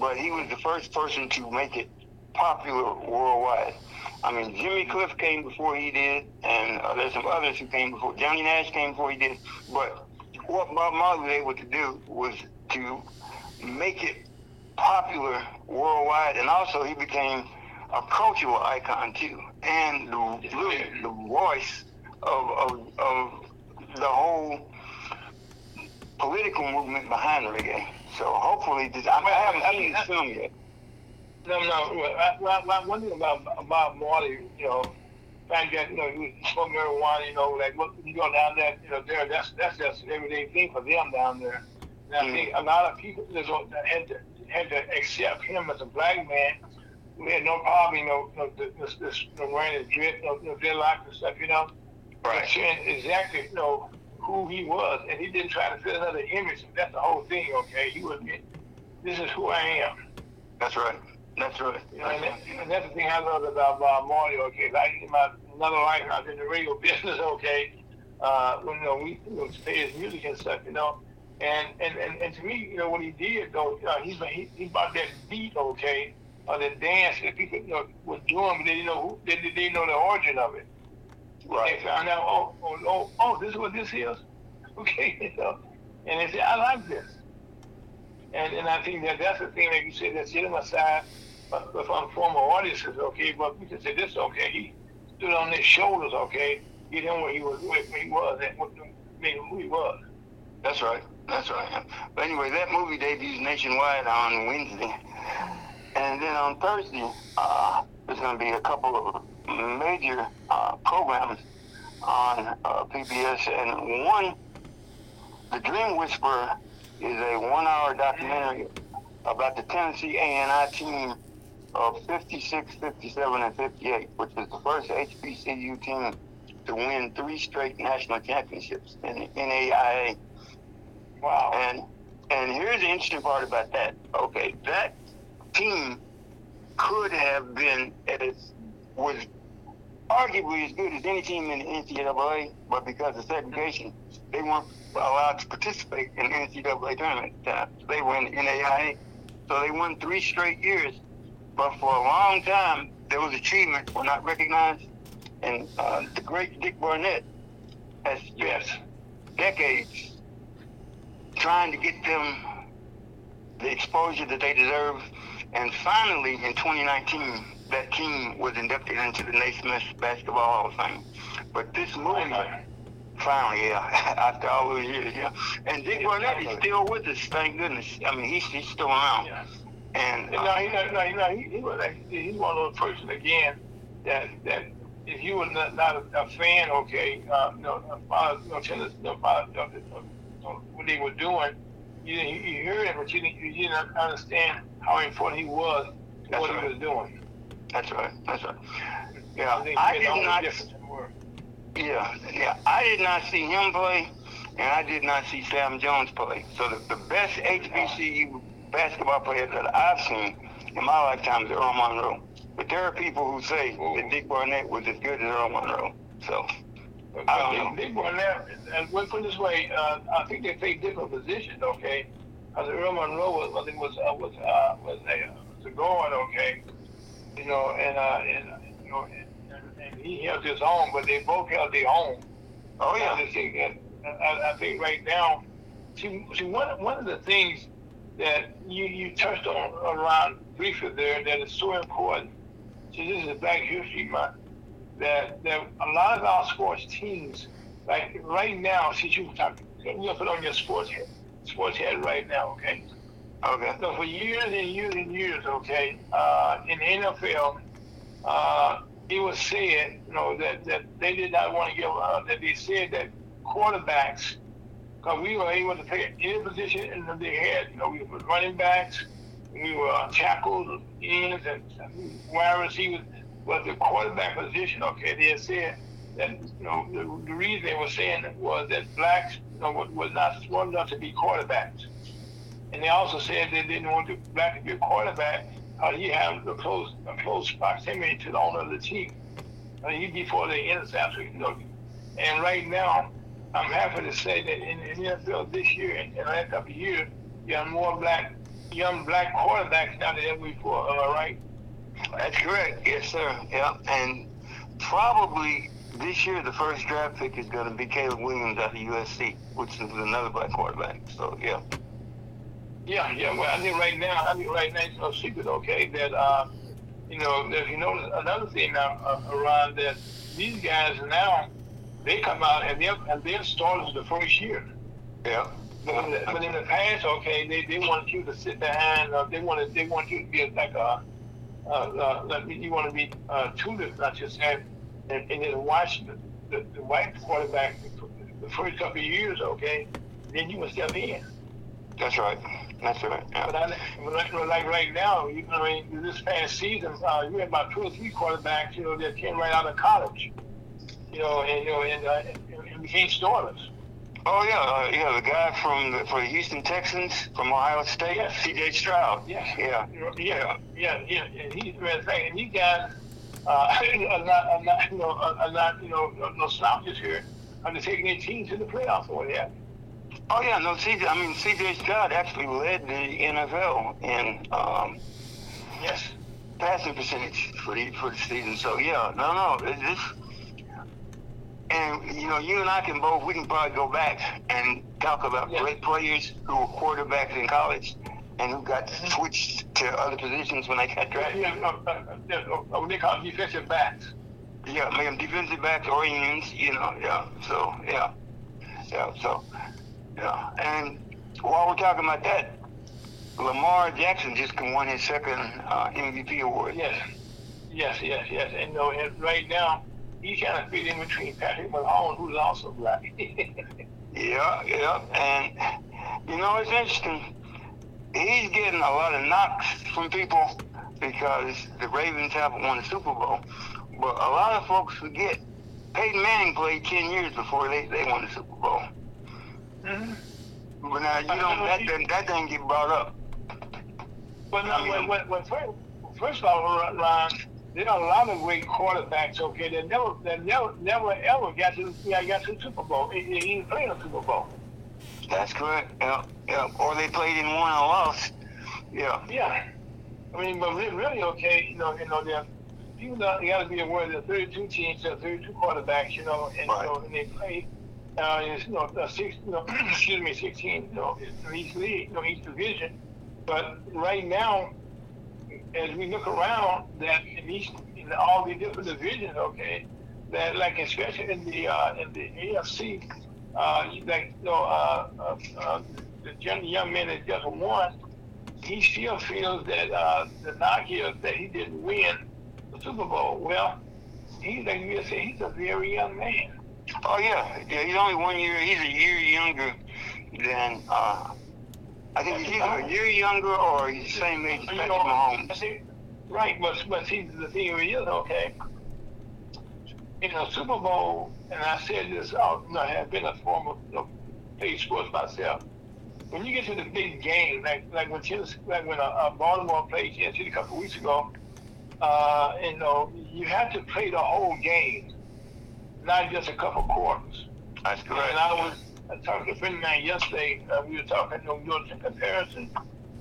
but he was the first person to make it popular worldwide. I mean, Jimmy Cliff came before he did, and uh, there's some others who came before. Johnny Nash came before he did. But what Bob Marley was able to do was to make it popular worldwide, and also he became a cultural icon too, and the, really the voice of, of, of the whole political movement behind reggae. So hopefully, this, I, I haven't seen this film yet. No, no. well, I, well, one thing about Bob Marley, you know, fact that you know he was smoking marijuana, you know, like what you go down there, you know, there that's that's just an everyday thing for them down there. And I Mm. think a lot of people that had to had to accept him as a black man. We had no problem, you know, you know this, this, you know, wearing his dread, you know, you know, dreadlocks and stuff, you know, and saying exactly, you know, who he was, and he didn't try to fit another image. That's the whole thing, okay? He was, this is who I am. That's right. That's right. You know, and, that, and that's the thing I love about Bob Marley, okay? Like in my another life, I was in the radio business, okay? Uh, when you know, we you know, play his music and stuff, you know. And, and, and, and to me, you know, what he did, though, uh, he's he, he brought that beat, okay, or the dance that people you know, were doing, but they didn't know who, they, they didn't know the origin of it. Right. They found out, oh, oh, oh, oh, this is what this is? Okay, you know. And they said, I like this. And and I think that that's the thing that you said that's set him aside but, but from former audiences, okay, but we can say this, okay, he stood on his shoulders, okay, get him where he was where he was and what who he was. That's right. That's right. But anyway, that movie debuts nationwide on Wednesday. And then on Thursday, uh, there's going to be a couple of major uh, programs on uh, PBS. And one, The Dream Whisperer, is a one-hour documentary about the Tennessee A&I team of 56, 57, and 58, which is the first HBCU team to win three straight national championships in the NAIA. Wow. And and here's the interesting part about that. Okay, that team could have been as was arguably as good as any team in the NCAA, but because of segregation, they weren't allowed to participate in the NCAA tournament. Uh, they were in the NAIA, so they won three straight years. But for a long time, those achievements were not recognized, and uh, the great Dick Barnett has spent Yes. decades trying to get them the exposure that they deserve. And finally, in 2019, that team was inducted into the Naismith Basketball Hall of Fame. But this movie, finally, yeah, after all those years, yeah. And Dick Barnett is still with us, thank goodness. I mean, he's, he's still around. Yeah. And No, uh, he, no, no, no, he, he was like, he's one of those persons again that that if you were not, not a, a fan, okay, uh, you know, about you know, tennis, know, about you know, what they were doing, you you, heard it, but you didn't, you didn't understand how important he was to That's what right. he was doing. that's right, that's right. Yeah, I did not. difference in the world. Yeah, yeah. I did not see him play, and I did not see Sam Jones play. So the, the best HBCU basketball player that I've seen in my lifetime is Earl Monroe. But there are people who say that Dick Barnett was as good as Earl Monroe. So I don't know. One there, and we put it this way, uh, I think they played different positions, okay? Because Earl Monroe was, I think was, uh, was, uh, was a, was a guard, okay? You know, and, uh, and, you know, and, and he held his own, but they both held their own. oh I yeah, just think I, I think right now, see, see, one, one of the things that you, you touched on around briefly there that is so important, see, this is Black History Month, that, that a lot of our sports teams, like right now, since you talk, you're gonna put on your sports head, sports head right now, okay? okay, So for years and years and years, okay, uh, in the NFL, uh, it was said, you know, that, that they did not want to give, uh, that they said that quarterbacks, because we were able to play any position in the they had, you know, we were running backs, we were tackles, ends, and wide receivers, but the quarterback position, okay, they said that, you know, the, the reason they were saying was that blacks, you know, was, not smart enough to be quarterbacks. And they also said they didn't want the black to be a quarterback. because he had a close, a close proximity to the owner of the team. Uh, he before the interceptor, you know. And right now, I'm happy to say that in, the NFL this year and in the last couple of years, you have more black, young black quarterbacks now than ever before. All right. That's correct. Yes, sir. Yeah, and probably this year the first draft pick is going to be Caleb Williams out of USC, which is another black quarterback. So yeah. Yeah, yeah. Well, I think right now, I think right now it's no secret, okay, that uh, you know, if you notice another thing now uh, around that these guys now they come out and they're and they're starters the first year. Yeah. But in, the, but in the past, okay, they, they want you to sit behind. Uh, they want to they want you to be like a uh, uh, like you want to be uh, tutored, not just and and, and then watch the, the, the white quarterback the first couple of years, okay. Then you can step in. That's right. That's right. Yeah. But I, like, like right now, you know, I mean, this past season, uh, you had about two or three quarterbacks, you know, that came right out of college, you know, and you know, and, uh, and, became starters. Oh yeah, uh, yeah. The guy from the, for the Houston Texans from Ohio State. C.J. Stroud. Yeah. Yeah. Yeah, yeah, yeah. And he, fact, and these guys uh, are not, are not, you know, are not, you know, no, no slouches here. I'm just taking their team to the playoffs or that. Oh yeah, no. C.J. I mean, C.J. Stroud actually led the NFL in um, Yes. passing percentage for the for the season. So yeah, no, no. It's this, and you know, you and I can both we can probably go back and talk about Yeah. great players who were quarterbacks in college and who got switched to other positions when they got drafted. Yeah, uh, uh, uh, uh, what they call defensive backs. Yeah, make them defensive backs or ends, you know, yeah. So, yeah. Yeah, so, yeah. And while we're talking about that, Lamar Jackson just won his second uh, MVP award. Yes, yes, yes, yes. And, know, and right now, he's kind of fit in between Patrick Mahomes, who's also black. Yeah, yeah. And, you know, it's interesting. He's getting a lot of knocks from people because the Ravens haven't won the Super Bowl. But a lot of folks forget Peyton Manning played 10 years before they, they won the Super Bowl. hmm But now, you don't, that, doesn't- that doesn't get brought up. But no, when, when, when first, first of all, Ron, there are a lot of great quarterbacks. Okay, that never, that never, never ever got to, yeah, got to the Super Bowl. He, he didn't play in Super Bowl. That's correct. Yeah, yeah. Or they played in one and lost. Yeah. Yeah, I mean, but really, okay. You know, you know, there, you know, you got to be aware that 32 teams, there are 32 quarterbacks. You know, and Right. know, and they play. Uh, it's, you know, six, you know, excuse me, 16, you know, each league, you know, each division. But right now, as we look around, that in in all the different divisions, okay, that like especially in the uh, in the AFC, uh, like you know, uh, uh, uh, the young, young man that just won, he still feels that uh, the knock that he didn't win the Super Bowl. Well, he's like you he's a very young man. Oh yeah. Yeah. He's only one year. He's a year younger than. Uh, I think he's either a year younger or he's the same age as You Patrick know, Mahomes. right, but but see, the thing is, okay, in a Super Bowl, and I said this, you know, I have been a former you know, paid sports myself. When you get to the big game, like like when Tennessee, like when uh, uh, Baltimore played Kansas City a couple weeks ago, uh, you know, you have to play the whole game, not just a couple quarters. That's correct. And I was I talked to a friend of mine yesterday. Uh, we were talking, you know, doing some comparison.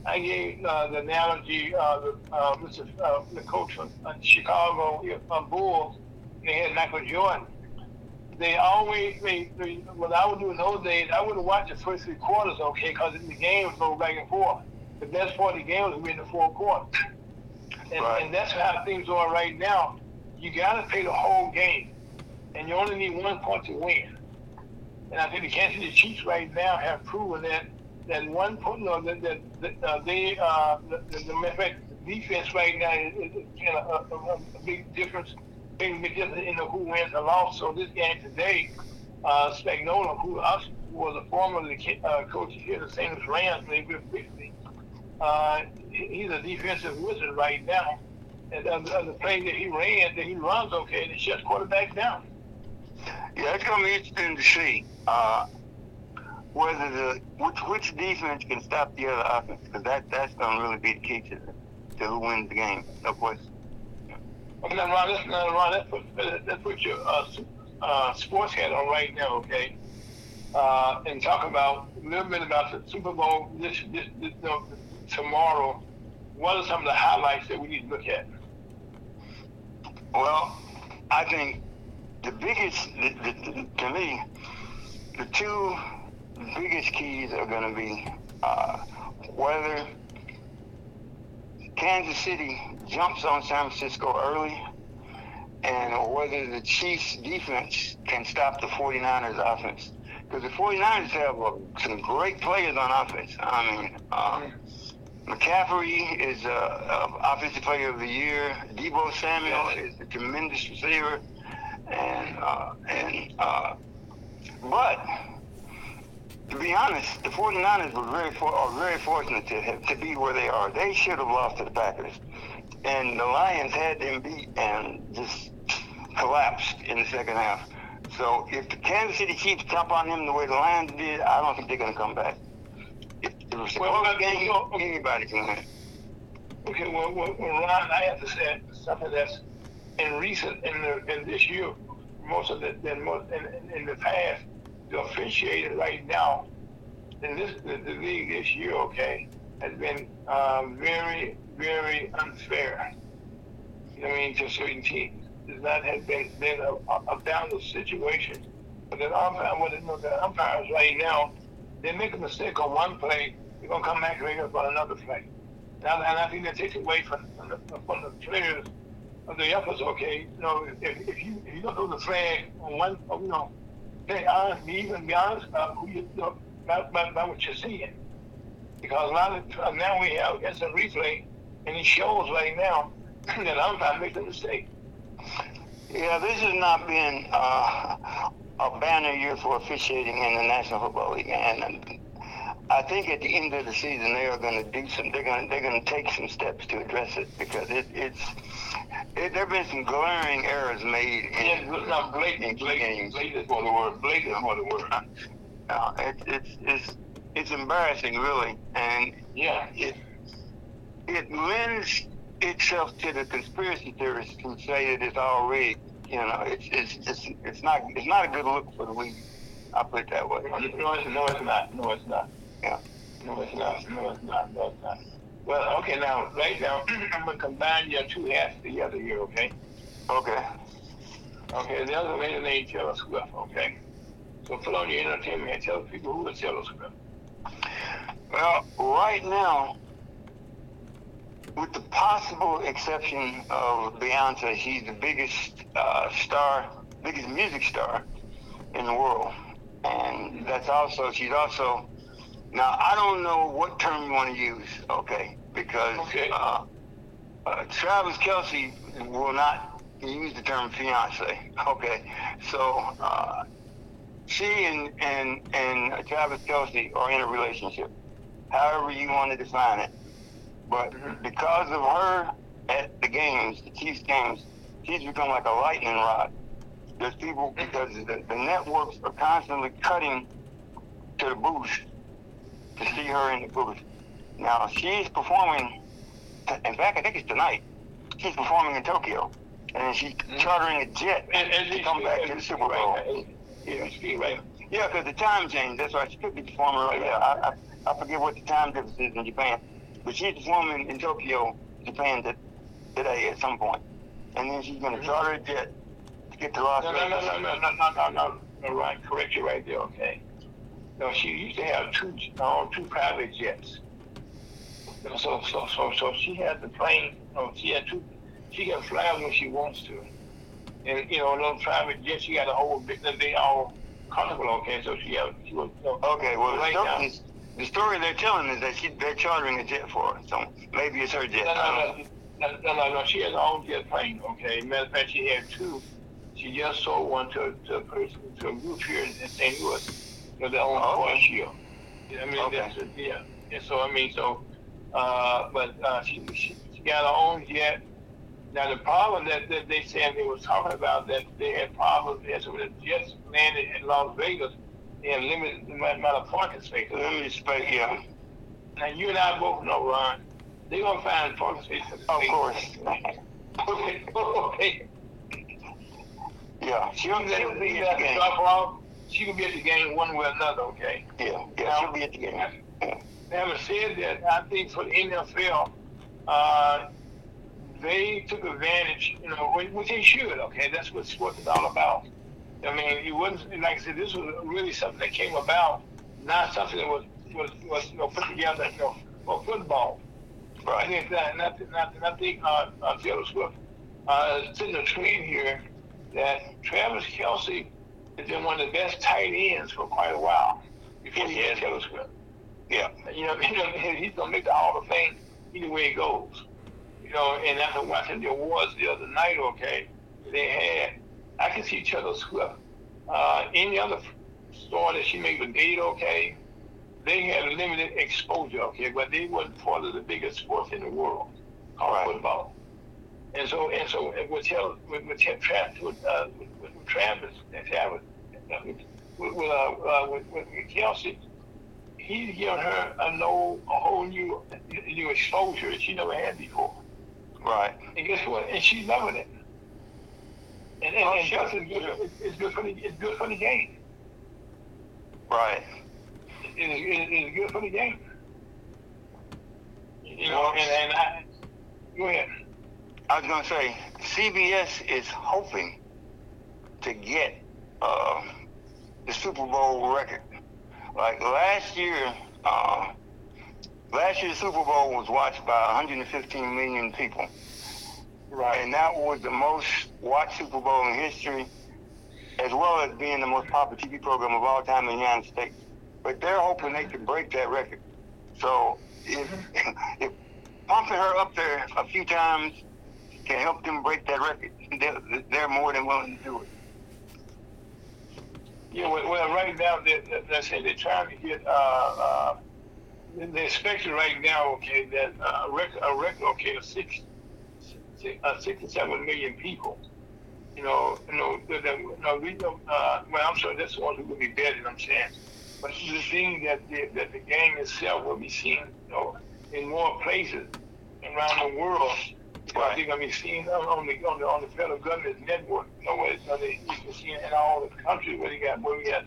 I gave uh, the analogy, uh, the, uh, Mr. Uh, the coach from uh, Chicago uh, Bulls. They had Michael Jordan. They always, they, they, what I would do in those days, I wouldn't watch the first three quarters, okay, because the game would go back and forth. The best part of the game was in the fourth quarter. And, Right. and that's how things are right now. You got to play the whole game, and you only need one point to win. And I think the Kansas City Chiefs right now have proven that that one point, no, that, that, that uh, they uh, the, the, the defense right now is, is kind of a, a, a big difference, big, big difference in who wins and lost. So this game today, uh, Spagnuolo, who was a former uh, coach here the St. Louis Rams, were quickly. Uh, he's a defensive wizard right now. And uh, the, the play that he ran, that he runs okay, and he shuts quarterbacks down. Yeah, it's gonna be interesting to see uh, whether the which which defense can stop the other offense because that that's gonna really be the key to to who wins the game. No question. Okay, now, Ron, let's, Ron, let's put, your uh, uh, sports hat on right now, okay? Uh, and talk about a little bit about the Super Bowl this, this, this no, tomorrow. What are some of the highlights that we need to look at? Well, I think the biggest, the, the, to me, the two biggest keys are going to be uh, whether Kansas City jumps on San Francisco early and whether the Chiefs defense can stop the 49ers offense. Because the 49ers have uh, some great players on offense. I mean, uh, McCaffrey is uh, uh, offensive player of the year. Deebo Samuel is a tremendous receiver, and uh, and uh, but to be honest, the 49ers were very for, are very fortunate to have, to be where they are. They should have lost to the Packers, and the Lions had them beat and just collapsed in the second half. So if the Kansas City Chiefs jump on them the way the Lions did, I don't think they're going to come back. If it was a Well, close game, anybody can win. Okay, well, well, well, Ron, I have to say something that's in recent in the in this year, most of the than most in, in, the past, the officiating right now in this the, the league this year, okay, has been uh, very very unfair. You know I mean to certain teams. Does not have been been a, a, balanced situation. But the umpire, well, the, the umpires right now, they make a mistake on one play, they're gonna come back later on another play. And I think that takes away from, from, the, from the players the efforts. Okay, you know, if, if you if you don't know the flag on one, oh, you know, be honest, be even be honest about who you, you know, about, about, what you're seeing, because a lot of uh, now we have instant replay, and it shows right now that umpire makes a mistake. Yeah, this has not been uh, a banner year for officiating in the National Football League, and I think at the end of the season they are going to do some. They're going to they're going to take some steps to address it because it, it's it, there have been some glaring errors made Yeah, in no, blatant, blatant, blatant is more the word. Blatant is more the word. uh, it, it's it's it's embarrassing really, and Yeah. it it lends itself to the conspiracy theorists who say that it's all rigged. You know, it's it's it's it's not it's not a good look for the league. I'll put it that way. No, it's, no, it's not. No, it's not. Yeah. No, it's not. No, it's not. No, it's not. Well, okay, now, right now, I'm going to combine your two hats together here, okay? Okay. Okay, the other lady named Taylor Swift, okay? So your entertainment and tell people who is Taylor Swift. Well, right now, with the possible exception of Beyonce, she's the biggest uh, star, biggest music star in the world, and that's also she's also. Now I don't know what term you want to use, okay? Because Okay. uh, uh, Travis Kelce will not use the term fiance, okay? So uh, she and and and Travis Kelce are in a relationship however you want to define it. But because of her at the games, the Chiefs games, she's become like a lightning rod. There's people because the, the networks are constantly cutting to the booth to see her in the booth. Now she's performing. In fact, I think it's tonight. She's performing in Tokyo, and she's chartering a jet And, and to come back to the Super Bowl. Yeah, right. Yeah, because the time change. That's why she could be performing right now. I, I, I forget what the time difference is in Japan, but she's performing in Tokyo, Japan, today at some point, and then she's going to charter a jet to get to Las No, no, no, no, no, no, no, no, no, no, Ryan, correct you right there, okay? No, she used to have two, uh, two private jets. So, so, so, so she had the plane, no, she had two, she can fly when she wants to. And, you know, those private jets, she got a whole, big- they all comfortable, okay, so she had, she was, you know, Okay, well, the Right story, now. the story they're telling is that she, they're chartering a jet for her, so maybe it's her jet. No, no, no, no, no, no, she has her own jet plane, okay? Matter of fact, she had two. She just sold one to, to a person, to a group here in St. Louis, you know, their own Okay. Porsche. I mean, Okay. that's, it, yeah. And so, I mean, so, uh, but, uh, she, she, she got her own jet. Now, the problem that, that they said they was talking about that they had problems, yes, when the jets landed in Las Vegas, they had limited amount of parking space. Let me just say, yeah, Now, you and I both know, Ron, they're gonna find parking spaces. of course. Okay, okay. Yeah, she'll, She'll she'll be be at at the the game. drop off. She can be at the game one way or another, okay? Yeah, yeah, she'll be at the game. Yeah. Having said that, I think for the NFL, uh, they took advantage, you know, which they should. Okay, that's what sports is all about. I mean, it wasn't like I said. This was really something that came about, not something that was was was you know, put together, you know, for football. Right. I think that, not not not think uh, uh, Taylor Swift uh, sitting a trend here that Travis Kelce has been one of the best tight ends for quite a while before he had Taylor Swift. Yeah. You know, you know, he's gonna make all the Hall of Fame either way it goes. You know, and after watching the awards the other night, okay, they had I can see Taylor Swift. Uh, any other store that she made with date, okay, they had limited exposure, okay, but they weren't part of the biggest sports in the world, called right. football. And so, and so, with with, with, with, uh, with Travis, and Travis, with, with, uh, uh, with, with Kelce, he's given her a, no, a whole new, new exposure that she never had before. Right. And guess what? And she's loving it. And, and, oh, and sure. good, it's, it's, good for the, it's good for the game. Right. It, it, it's good for the game. You know, and, and I, go ahead. I was going to say, CBS is hoping to get uh, the Super Bowl record. Like last year, uh, last year's Super Bowl was watched by 115 million people. Right. And that was the most watched Super Bowl in history, as well as being the most popular TV program of all time in the United States. But they're hoping they can break that record. So if, if pumping her up there a few times can help them break that record, they're, they're more than willing to do it. Yeah, well, right now, they say they're trying to get, uh, uh, they're expecting right now, okay, that uh, a record, a record, okay, of six, six, uh, 67 million people. You know, you know, the, the, know we don't, uh, well, I'm sure that's the ones who will be betting, I'm saying. But the thing that the, that the game itself will be seen, you know, in more places around the world. Right. I think I mean seen on the on the on the federal government network. You know, where you, can see in all the countries where they got where we got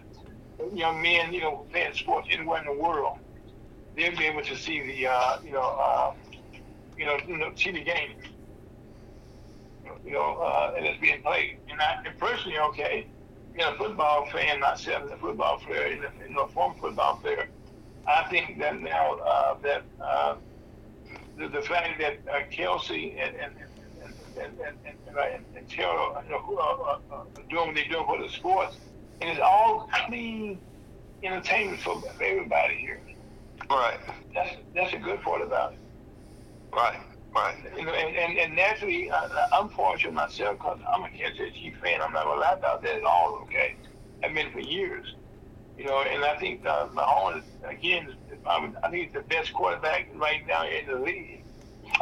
young men, you know, playing sports anywhere in the world. They'll be able to see the uh, you know uh, you know, you know see the game. You know, uh, and it's being played. And I and personally, okay, you know, football fan myself, a football player, you know, a former football player. I think that now uh, that uh, the, the fact that uh, Kelce and and and and and, and, and, and Taylor, you know, who are uh, uh, doing what they're doing for the sports, and it's all clean entertainment for, everybody here. Right. That's that's a good part about it. Right. Right. You know, and, and, and naturally, uh, I'm fortunate myself because I'm a Kansas City fan. I'm not gonna lie about that at all. Okay, I've been for years. You know, and I think uh, Mahomes again I, I think he's the best quarterback right now in the league.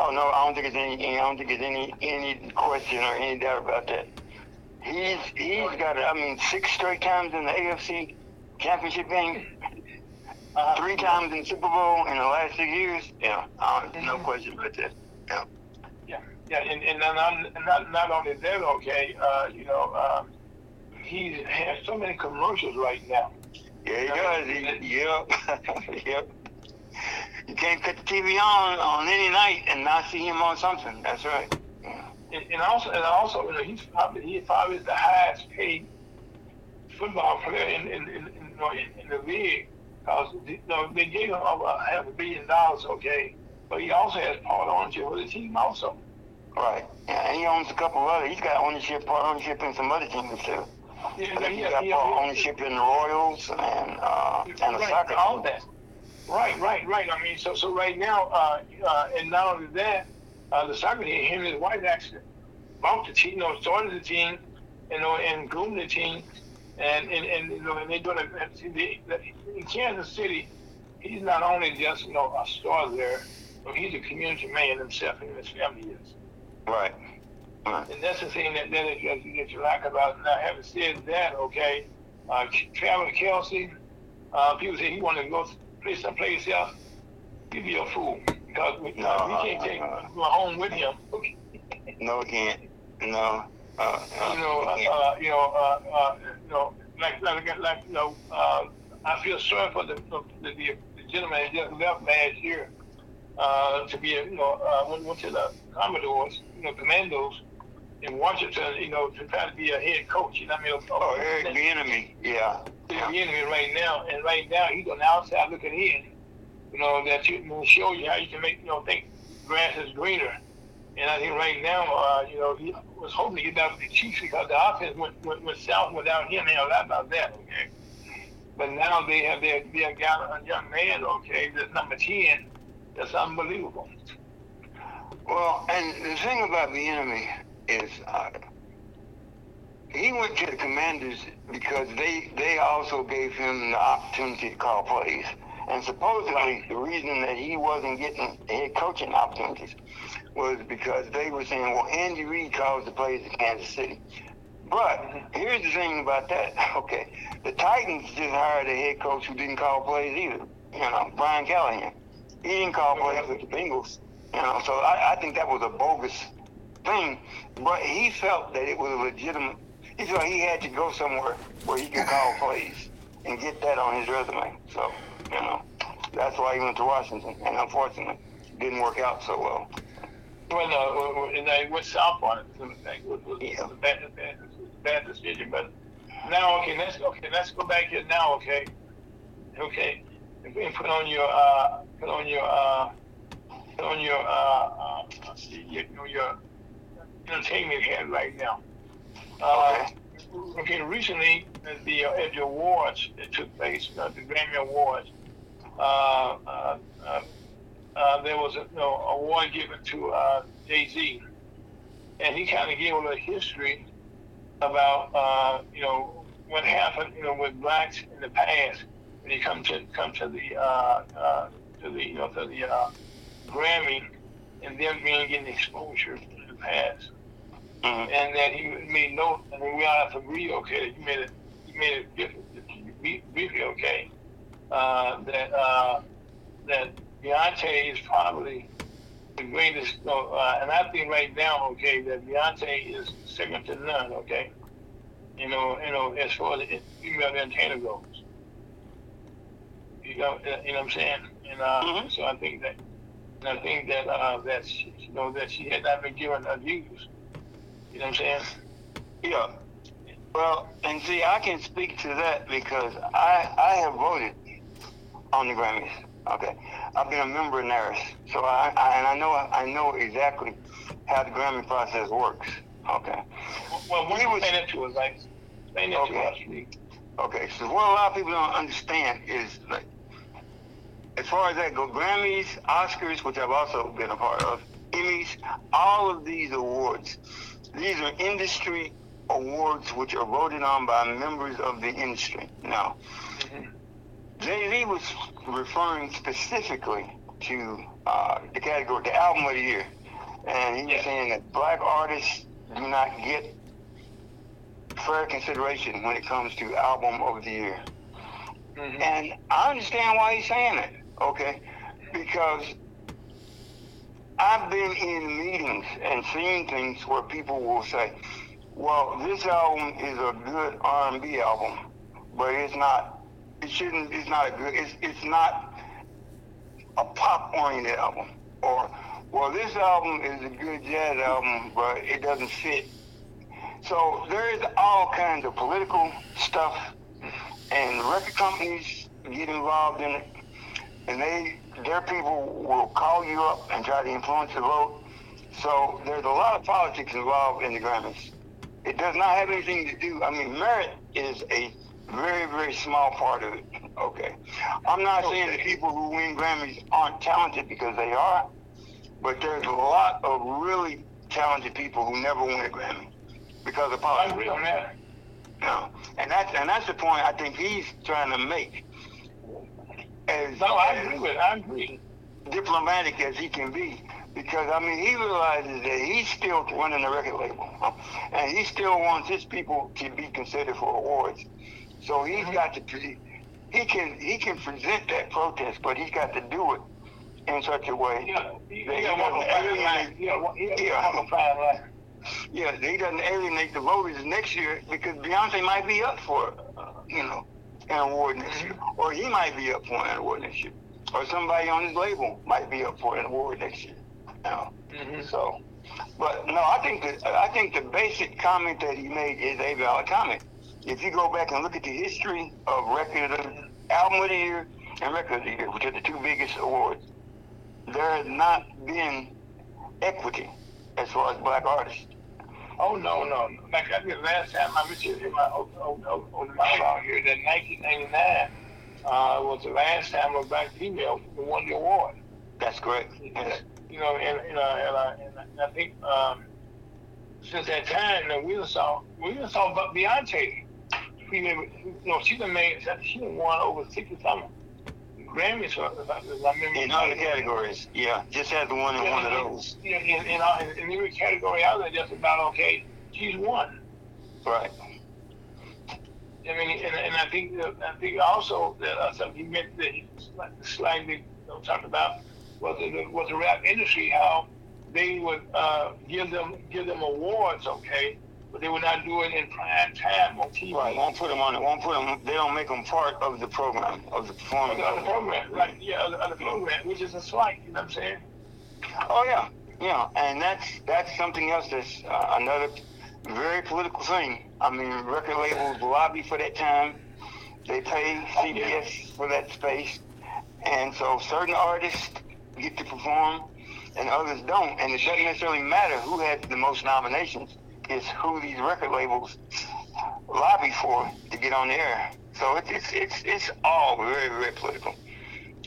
Oh no, I don't think it's any. I don't think it's any any question or any doubt about that. He's he's got I mean six straight times in the AFC championship game, uh, three times in Super Bowl in the last six years. Yeah, uh, no mm-hmm. question about that. Yeah. Yeah, yeah, and, and not, not not only that, okay, uh, you know, uh, he has so many commercials right now. Yeah, he does. He, yep. yep. You can't cut the TV on on any night and not see him on something. That's right. And, and also, and also, you know, he's probably he's probably the highest paid football player in in, in, in, you know, in, in the league because you know, they gave him over half a billion dollars, okay, but he also has part ownership with the team also. Right. Yeah, and he owns a couple of other. He's got ownership, part ownership in some other teams too. Yeah, yeah, yeah, yeah, ownership in the Royals and uh, and the right, soccer all that. Right, right, right. I mean, so so right now, uh, uh, and not only that, uh, the soccer team, him and his wife actually bought the team, you know, started the team, you know, and groomed the team, and and, and you know, and they're doing it in Kansas City. He's not only just you know a star there, but he's a community man himself, and his family is. Right. And that's the thing that, that, that, that you like about. Now, having said that, okay, uh, Travis Kelce, uh, people say he wanted to go play someplace else. He'd be a fool because we, no, uh, we can't take uh, home with him. no, we can't. No. Uh, uh, you know, uh, you know, uh, uh, you know, like, like, like, you know, uh, I feel sorry for the the, the, the gentleman that just left last year. uh, to be, a, you know, uh, went, went to the Commodores, you know, Commandos in Washington, you know, to try to be a head coach. You know what I mean? Oh, Eric Bieniemy, yeah. yeah. enemy right now, and right now he's on the outside looking in. You know that you will show you how you can make, you know, think grass is greener. And I think right now, uh, you know, he was hoping to get down with the Chiefs because the offense went, went, went south without him. They know that about that, okay? But now they have their, their got a young man, okay, that's number 10. That's unbelievable. Well, and the thing about Bieniemy is uh, he went to the Commanders because they they also gave him the opportunity to call plays. And supposedly the reason that he wasn't getting head coaching opportunities was because they were saying, well, Andy Reid calls the plays in Kansas City. But here's the thing about that. Okay, the Titans just hired a head coach who didn't call plays either. You know, Brian Callahan. He didn't call plays with the Bengals. You know, so I, I think that was a bogus thing. But he felt that it was a legitimate. He felt he had to go somewhere where he could call plays and get that on his resume. So, you know, that's why he went to Washington, and unfortunately, didn't work out so well. Well, no, and they went south on it. It was, was, yeah. was a bad, bad, bad decision. But now, okay, let's okay, let's go back here now. Okay, okay, and put on your uh, put on your uh, put on your uh, uh, your, your entertainment head right now. Uh, okay, recently at the uh, at the awards that took place, uh, the Grammy Awards, uh, uh, uh, uh, there was a know, award given to uh, Jay Z, and he kind of gave a little history about uh, you know what happened you know with blacks in the past when you come to come to the uh, uh, to the you know to the uh, Grammy and them being getting exposure in the past. Mm-hmm. And that he made note, and we all have to agree, okay, that you made it, you made it briefly, okay, uh, that uh, that Beyonce is probably the greatest, uh, and I think right now, okay, that Beyonce is second to none, okay. You know, you know, as far as female entertainer goes. You know, you know what I'm saying? And uh, mm-hmm. so I think that, and I think that uh, that she, you know that she had not been given her dues. You know what I'm saying? Yeah. Well, and see, I can speak to that because I I have voted on the Grammys. Okay, I've been a member of NARAS, so I, I and I know I know exactly how the Grammy process works. Okay. Well, what you explain it to us, like explain it okay. to us. Okay, so what a lot of people don't understand is like, as far as that go, Grammys, Oscars, which I've also been a part of, Emmys, all of these awards, these are industry awards which are voted on by members of the industry. Now, mm-hmm. Jay Z was referring specifically to uh, the category, the album of the year, and he was yeah. saying that black artists do not get fair consideration when it comes to album of the year. Mm-hmm. And I understand why he's saying it, okay? Because I've been in meetings and seen things where people will say, well, this album is a good R&B album, but it's not it shouldn't. It's not a good. It's it's not a pop oriented album. Or well, this album is a good jazz album, but it doesn't fit. So there is all kinds of political stuff, and record companies get involved in it, and they their people will call you up and try to influence the vote. So there's a lot of politics involved in the Grammys. It does not have anything to do. I mean, merit is a very, very small part of it. Okay. I'm not okay. saying the people who win Grammys aren't talented because they are, but there's a lot of really talented people who never win a Grammy because of politics. I agree on that. No. And that's and that's the point I think he's trying to make. As, no, I agree with I agree. Diplomatic as he can be. Because I mean he realizes that he's still running the record label. And he still wants his people to be considered for awards. So he's mm-hmm. got to he can he can present that protest, but he's got to do it in such a way yeah, he, that he doesn't alienate. Yeah, yeah, yeah, he doesn't alienate the voters next year because Beyonce might be up for uh, you know an award next year, mm-hmm. or he might be up for an award next year. or somebody on his label might be up for an award next year. You know? Mm-hmm. So, but no, I think that I think the basic comment that he made is a valid comment. If you go back and look at the history of record of album of the year and record of the year, which are the two biggest awards, there has not been equity as far as black artists. Oh no, no. Like I did last time, I mentioned in my on, on, on my here that 1999 uh, was the last time a black female won the award. That's correct. Yes. You know, and, and, uh, and, uh, and I think um, since that time, we saw we saw Beyonce. We, you know, she done made she won over sixty something Grammys for if I remember. In other categories, yeah, just had the one in one of those. Yeah, in, in, in, in every category out there, just about okay. She's won. Right. I mean, and, and I think I think also that uh, something he meant that he slightly you know, talked about was the was the rap industry how they would uh, give them give them awards, okay, but they would not do it in prime time on TV. Right, won't put them on it. Won't put them. They don't make them part of the program of the performance. Of the, program, right? Yeah, of the, program, which is a slight. You know what I'm saying? Oh yeah, yeah, and that's that's something else. That's uh, another very political thing. I mean, record labels lobby for that time. They pay CBS for that space. And so certain artists get to perform and others don't. And it doesn't necessarily matter who has the most nominations. It's who these record labels lobby for to get on the air. So it's it's it's, it's all very very political,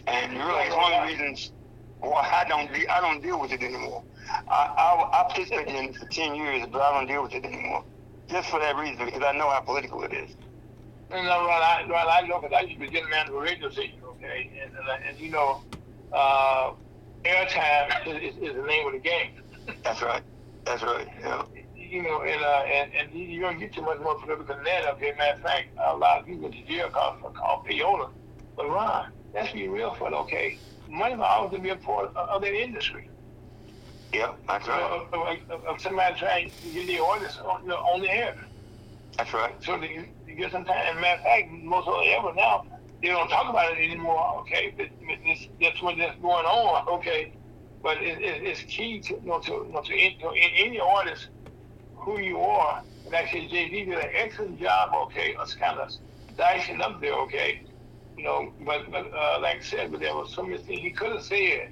and really it's one of the reasons why I don't de- I don't deal with it anymore. I, I, I participated in it for 10 years, but I don't deal with it anymore. Just for that reason, because I know how political it is. And uh, right, I, right, I know because I used to be getting man of a radio station, okay? And, and, and you know, uh, airtime is, is, the name of the game. That's right. That's right. Yeah. You know, and, uh, and and you don't get too much more political than that. Okay, matter of fact, a lot of people in jail called called payola. But Ron, let's be real for it. Okay, money will always be a part of, of that industry. Yep, that's right. Of, of, somebody trying to get the orders on, you know, on the air. That's right. So you, you get some time. And matter of fact, most of the ever now, they don't talk about it anymore. Okay, but this, that's what that's going on. Okay, but it, it, it's key to you know to you know, to, in, to in, any artist who you are. And actually, JD did an excellent job. Okay, of kind of dicing up there. Okay, you know, but, but uh, like I said, but there was so many things he couldn't have said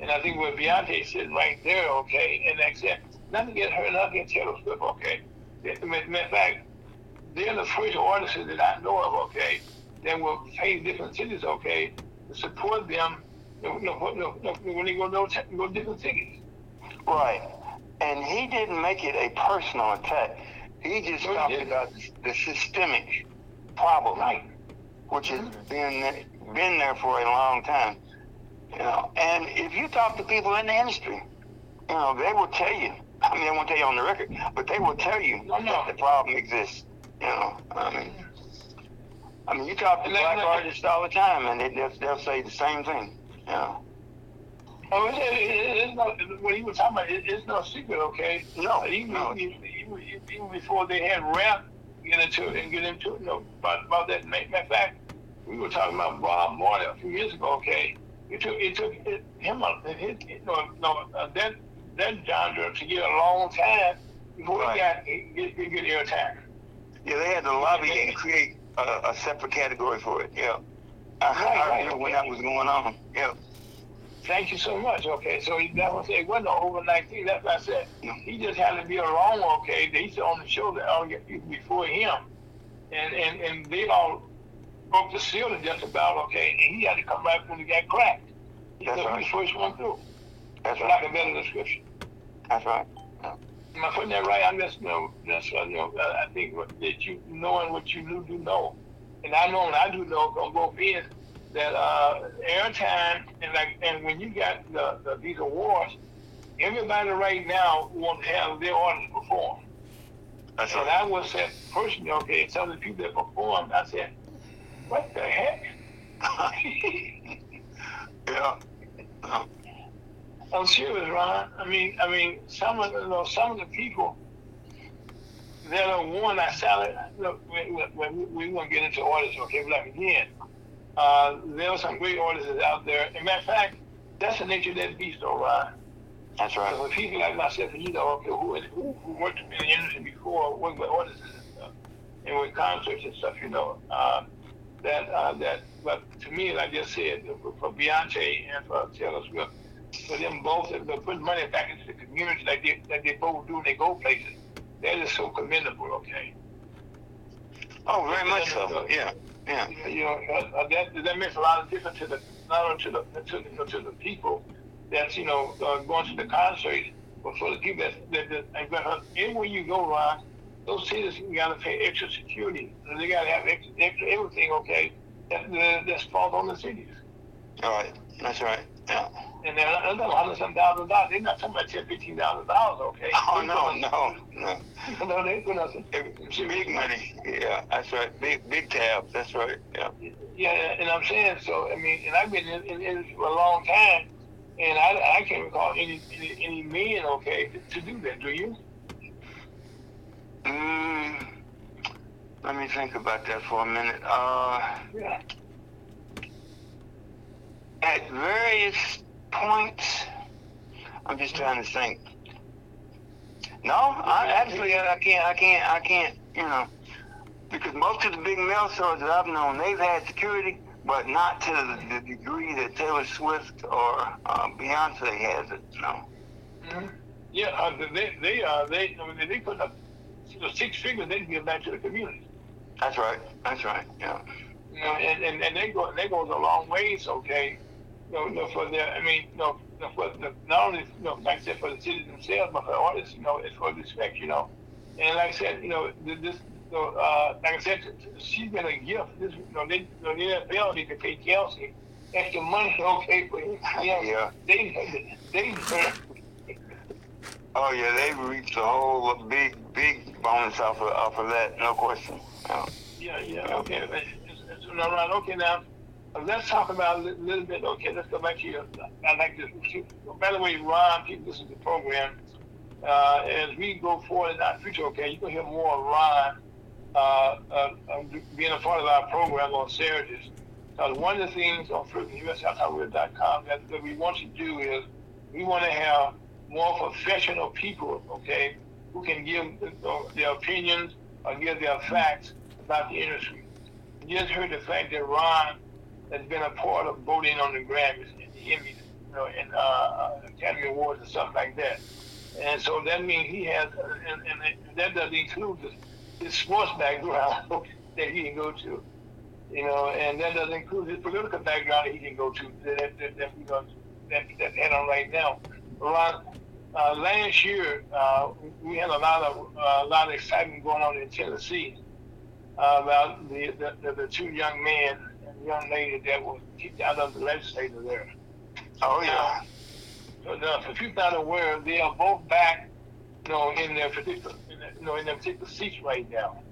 and I think with Beyonce sitting right there, okay, and like I said, not to get her, not to get Taylor Swift, okay. Matter of fact, they're the first artists that I know of, okay, that will pay different cities, okay, to support them you know, when they go, go, go different cities. Right. And he didn't make it a personal attack. He just talked about the systemic problem, right. which has been been there for a long time. You know, and if you talk to people in the industry, you know, they will tell you. I mean, they won't tell you on the record, but they will tell you no, no. that the problem exists. You know, I mean, I mean, you talk to black artists all the time, and they, they'll, they'll say the same thing. You know. Oh, it, it, it's not, when he was talking about it, it's no secret, okay? No, even, no. Even, even, even before they had rap get into it and get into it, you know, about, about that. Matter of fact, we were talking about Bob Marley a few years ago, okay? it took it took it, him a, his, you know, no, uh, that that genre to get a long time before right. he got get, get air attack. Yeah, they had to lobby and create a, a separate category for it. Yeah, I, right, I right, remember when that was going on. Yeah. Thank you so much. Okay, so he never said it wasn't an overnight thing. That's what I said. He just had to be alone. Okay, he's on the show that all before him, and and and they all broke the ceiling just about, okay, and he had to come back when he got cracked. That's right. he was first one through. That's right. Like a better description. That's right. Yeah. Am I putting that right? I'm just, you know, just, uh, you know, uh, I think that you knowing what you do, do know. And I know, and I do know from both ends, that uh, airtime and like, and when you got the, the, these awards, everybody right now wants to have their artists perform. That's and right. I was said personally, okay, some of the people that performed, I said, what the heck? yeah. I'm serious, Ron. I mean, I mean, some of the, you know, some of the people that are one I salad. Look, we, we, we, we want to get into orders, okay? Like again, uh, there are some great artists out there. In matter of fact, that's the nature of that beast, though, Ron. That's right. So people like myself and you know, okay, who, who, who worked in the industry before, worked with artists and stuff, and with concerts and stuff, you know, uh, that uh, that. But to me, like I just said, for Beyonce and for Taylor Swift, for them both, to put money back into the community like they like they both do when they go places, that is so commendable. Okay. Oh, very much so. Yeah. Yeah. You know, uh, that that makes a lot of difference to the not only to the to, you know, to the people that's you know uh, going to the concert, but for the people that that, that, that anywhere you go, Ron, those citizens got to pay extra security. They got to have extra, extra everything. Okay, that, that's falls on the cities. All right. That's right. And they're not a hundred some thousand dollars. They're not talking about ten, fifteen thousand dollars. Okay. Oh no, no, no. no, they for nothing. It's big money. Yeah, that's right. Big, big tab. That's right. Yeah. Yeah, and I'm saying so. I mean, and I've been in, in, in for a long time, and I, I can't recall any any, any men okay to, to do that. Do you? Mm, let me think about that for a minute. Uh, Yeah. At various points, I'm just trying to think. No, I actually I can't I can't I can't you know because most of the big male stars that I've known they've had security, but not to the, the degree that Taylor Swift or uh, Beyonce has it. No. hmm Yeah, uh, they they uh they I mean, they put up you know, six figures they give back to the community. That's right. That's right. Yeah. You know, and, and, and they go they goes a long ways, okay. You know, you know for their I mean, you know, you know, for the, not only you know, like I said, for the cities themselves, but for artists, you know, it's for respect, you know. And like I said, you know, this you know, uh, like I said, she's been a gift. This you know, they you know, the NFL need to pay Kelce extra money, okay, for his Yeah. They they Oh yeah, they reached a whole big big bonus off of off of that. No question. Yeah. Yeah, yeah, okay. It's, it's, it's all right. Okay, now let's talk about a li- little bit. Okay, let's go back to your. I like this. By the way, Ron, people listen to the program. Uh, as we go forward in our future, okay, you can hear more of Ron uh, uh, uh, being a part of our program on Saturdays. Because one of the things on USOuthighway.com that, that we want to do is we want to have more professional people, okay, who can give their opinions or give their facts about the industry. You just heard the fact that Ron has been a part of voting on the Grammys and the Emmys, you know, and uh, Academy Awards and stuff like that. And so that means he has, uh, and, and that doesn't include his, sports background that he can go to, you know, and that doesn't include his political background that he can go to that, that, that, you know, that, that head on right now. Ron, uh, last year, uh, we had a lot of uh, a lot of excitement going on in Tennessee uh, about the, the, the, two young men young lady that was kicked out of the legislature there. Oh yeah. So now, for people not aware, they are both back, you know, in their particular, in their, you know, in their particular seats right now.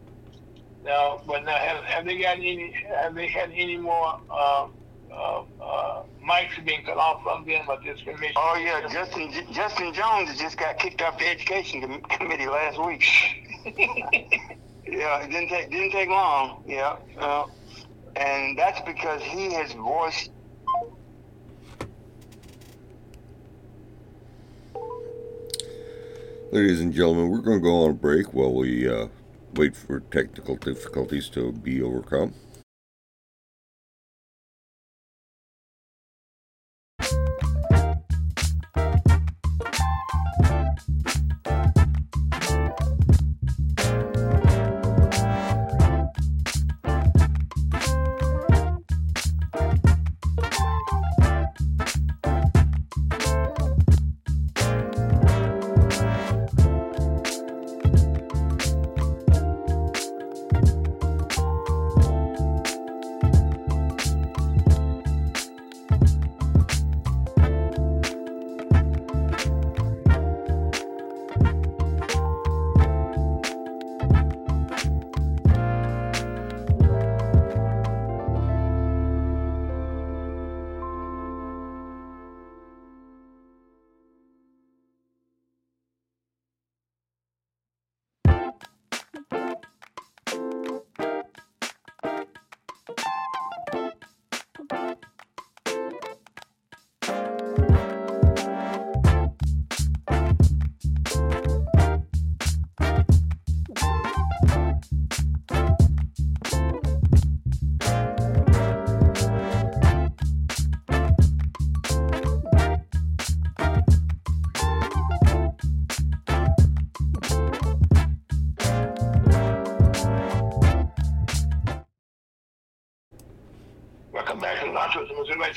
Now, but now, have, have they got any? Have they had any more uh, uh, uh, mics being cut off from them or discrimination? Oh yeah. Justin Justin Jones just got kicked off the education com- committee last week. yeah, it didn't take didn't take long. Yeah. Uh, and that's because he has voiced Ladies and gentlemen, we're going to go on a break while we uh, wait for technical difficulties to be overcome.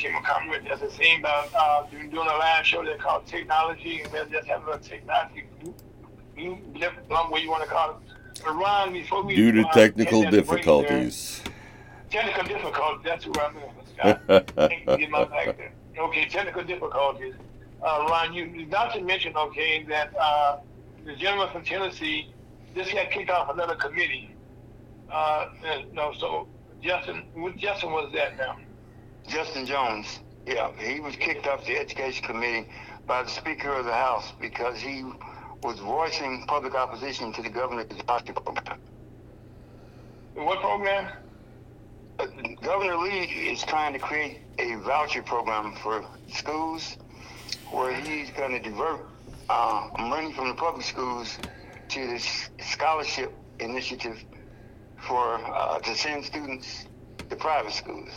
Team will come with us. It seems about uh, doing doing a live show they call technology, and we'll just have a technology you what you want to call it. But Ron, before we Due to uh, technical difficulties. Technical difficulties. That's who I'm in. Scott. Get my back there. Okay, technical difficulties. Uh, Ron, you, not to mention, okay, that uh, the gentleman from Tennessee just got kicked off another committee. Uh, and, no, so Justin, what Justin was that now? Justin Jones, yeah, he was kicked off the Education Committee by the Speaker of the House because he was voicing public opposition to the governor's voucher program. What program? Uh, Governor Lee is trying to create a voucher program for schools where he's going to divert uh, money from the public schools to this scholarship initiative for uh, to send students to private schools.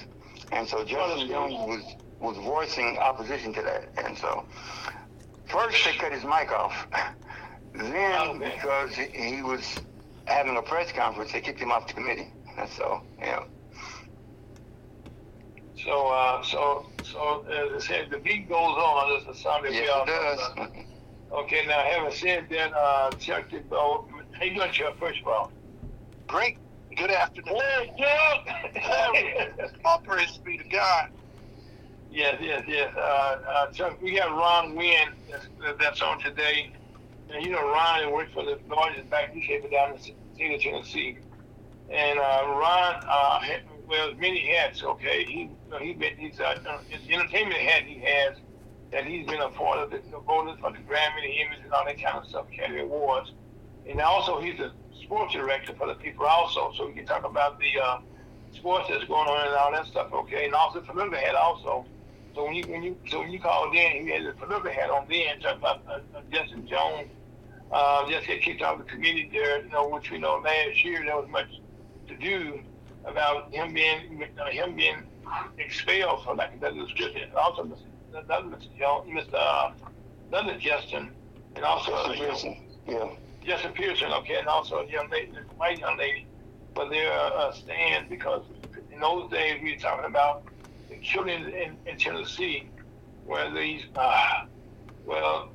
And so Justin Jones was was voicing opposition to that. And so first they cut his mic off. Then Okay. because he- was having a press conference, they kicked him off the committee. And so, yeah. So, uh, so, so, as I said, the beat goes on. This is Sunday. Yes, it does. Okay, now having said that, uh, Chuck, did, oh, how you doing, Chuck? First of all. Great. Good afternoon. All praise be to God. Yes, yes, yes. Uh, uh, Chuck, we got Ron Wynn that's, that's on today. And you know, Ron worked for the largest bank newspaper down in the state of Tennessee. And uh, Ron, uh, had, well, many hats. Okay, he, you know, he been, he's uh, uh, his entertainment hat he has that he's been a part of the, the voters for the Grammy, the Emmys, and all that kind of stuff, Academy Awards. And also, he's a sports director for the people also, so we can talk about the uh, sports that's going on and all that stuff. Okay, and also political hat also. So when you when you so when you called in, he had the hat on then, talking about uh, uh, Justin Jones. Uh, just had kicked off the committee there, you know, which we know last year there was much to do about him being uh, him being expelled for lack of better description. Also, Mr. Mr. Jones, Mr. Uh, Justin, and also uh, Pearson, yeah. Justin Pearson, okay, and also a young lady, a white young lady, but they're uh, stand because in those days we were talking about the killing in, in Tennessee, where these, uh, well,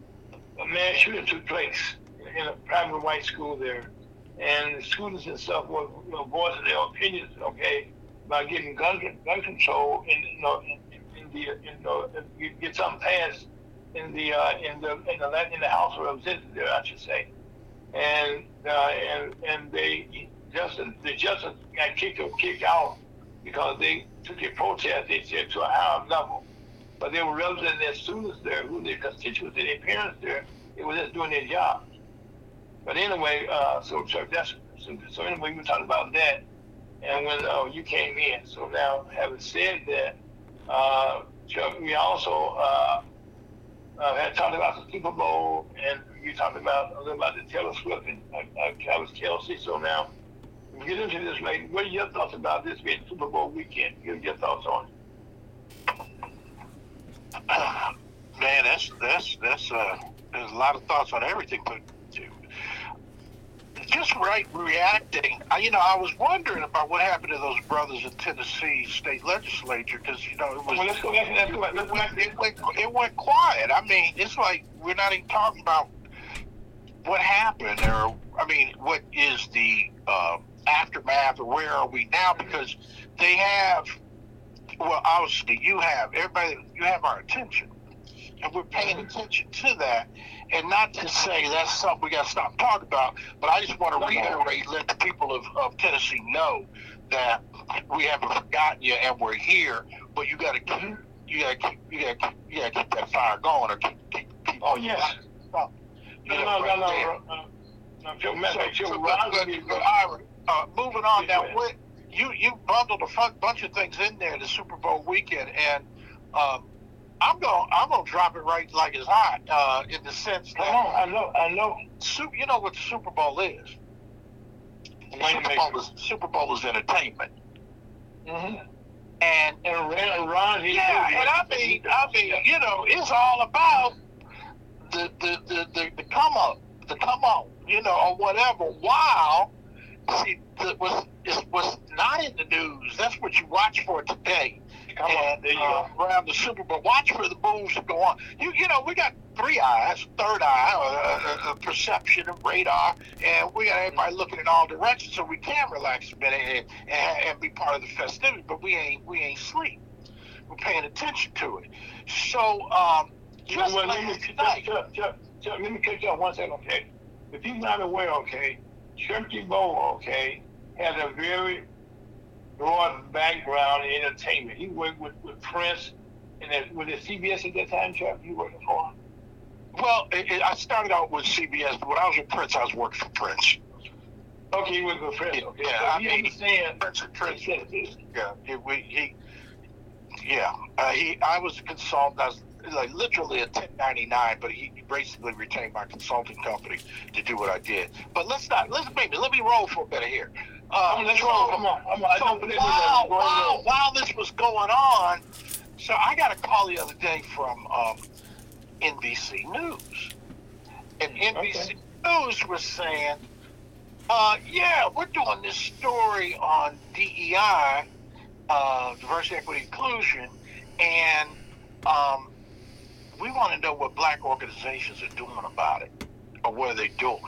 a mass shooting took place in a private white school there, and the students and stuff were, were voicing their opinions, okay, by getting gun gun control in you know in, in, the you get something passed in the uh, in the in the in the House of Representatives there, I should say and uh, and and they Justin the Justin got kicked kicked out because they took a protest they said to a higher level, but they were representing their students there, who their constituents, and their parents there. They were just doing their job. But anyway, uh, so Chuck, that's so, so anyway, we were talking about that, and when uh, you came in. So now, having said that, uh, Chuck, we also uh, uh, had talked about the Super Bowl, and you talked about a little about the Taylor Swift and uh, uh, Travis Kelce. So now, get into this, lady. What are your thoughts about this being Super Bowl weekend? Give your thoughts on it. Man, that's that's that's uh, there's a lot of thoughts on everything, but just right reacting. I, you know, I was wondering about what happened to those brothers in Tennessee state legislature because you know it was. Well, let's go back. Let's go back. Let's go back. it went, it went quiet. I mean, it's like we're not even talking about what happened or, I mean, what is the uh, aftermath or where are we now? Because they have, well, obviously you have, everybody, you have our attention. And we're paying attention to that. And not to say that's something we got to stop talking about, but I just want to reiterate, let the people of, of Tennessee know that we haven't forgotten you and we're here, but you got to keep, you got to keep, you got to keep, you got to keep that fire going or keep, keep, keep Oh yes. Stop. No, no, no, no. No, of So, Joe, so, Ron but, but, Ira, uh, moving on now, what you you bundled a fun, bunch of things in there the Super Bowl weekend, and um, I'm gonna I'm gonna drop it right like it's hot uh, in the sense on, I know, I know. Su- you know what the Super Bowl is. The Why you Super Bowl is Super Bowl is entertainment, Mm-hmm. and And Ron, yeah, and I mean, I mean, you know, it's all about the the the the, the come up, the come on, you know, or whatever. While see, the, was is was not in the news. That's what you watch for today. Come on, you uh, around the Super Bowl. Watch for the moves that go on. You you know we got three eyes, third eye, uh, uh, uh, perception and radar, and we got everybody looking in all directions, so we can relax a bit and, and, and be part of the festivity. But we ain't we ain't sleep. We're paying attention to it. So um, just well, let me, night, Chuck, Chuck, Chuck, let me catch you up one second, okay? If you're not aware, okay, Shirky Bowl, okay, has a very broad background in entertainment. He worked with, with Prince, and then was it CBS at that time, Chuck? You working for? well, it, it, I started out with CBS, but when I was with Prince, I was working for Prince. Okay, he worked with Prince. Okay, Yeah, so I you mean, understand? Prince and Prince. Prince said this. Yeah, he, we, he, yeah, uh, he. I was a consultant. I was like literally a 1099, but he basically retained my consulting company to do what I did. But let's not. Let's maybe let me roll for a bit here. Uh, let's roll. Come on. Come on. So don't believe in while, while, while this was going on, so I got a call the other day from um, NBC News, and NBC News was saying, uh, "Yeah, we're doing this story on DEI, uh, diversity, equity, inclusion, and um, we want to know what black organizations are doing about it, or what are they doing."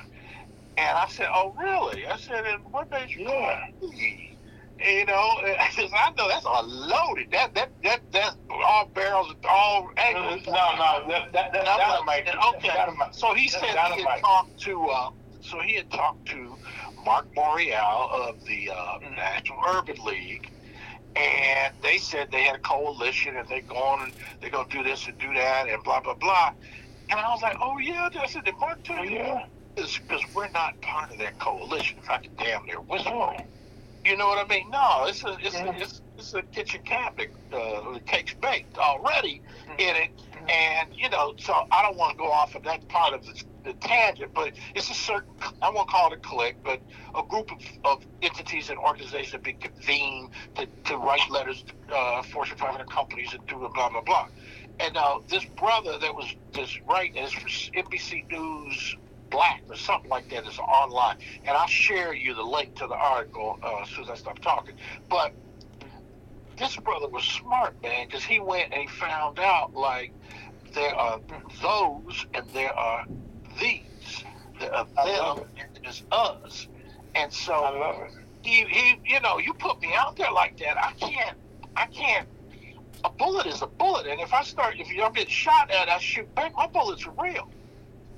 And I said, "Oh, really?" I said, "And what they should Yeah. be?" You know, I said, "I know that's a loaded. That that that that's all barrels, all No, angles." no, that, that, that's I'm dynamite. like, okay. dynamite. So he said he had talked to. Uh, so he had talked to Mark Morial of the uh, Mm-hmm. National Urban League, and they said they had a coalition and they're going and they're going to do this and do that and blah blah blah. And I was like, oh yeah. I said, did Mark tell you? yeah. Because we're not part of that coalition. If I could damn near whisper. Oh. You know what I mean? No, it's a it's Yeah. a, it's, it's a kitchen cabinet. Uh, the cake's baked already in it, and you know, so I don't want to go off of that part of the, the tangent, but it's a certain I won't call it a clique, but a group of, of entities and organizations that be convened to, to write letters to uh, Fortune 500 companies and do blah blah blah. And uh, this brother that was this writing is for NBC News Black or something like that is online, and I'll share you the link to the article uh, as soon as I stop talking. But this brother was smart, man, because he went and he found out like there are those and there are these, I love them and there's us, and so I love it. he, he, you know, you put me out there like that, I can't, I can't. A bullet is a bullet, and if I start, if you don't get shot at, I shoot back. My bullets are real,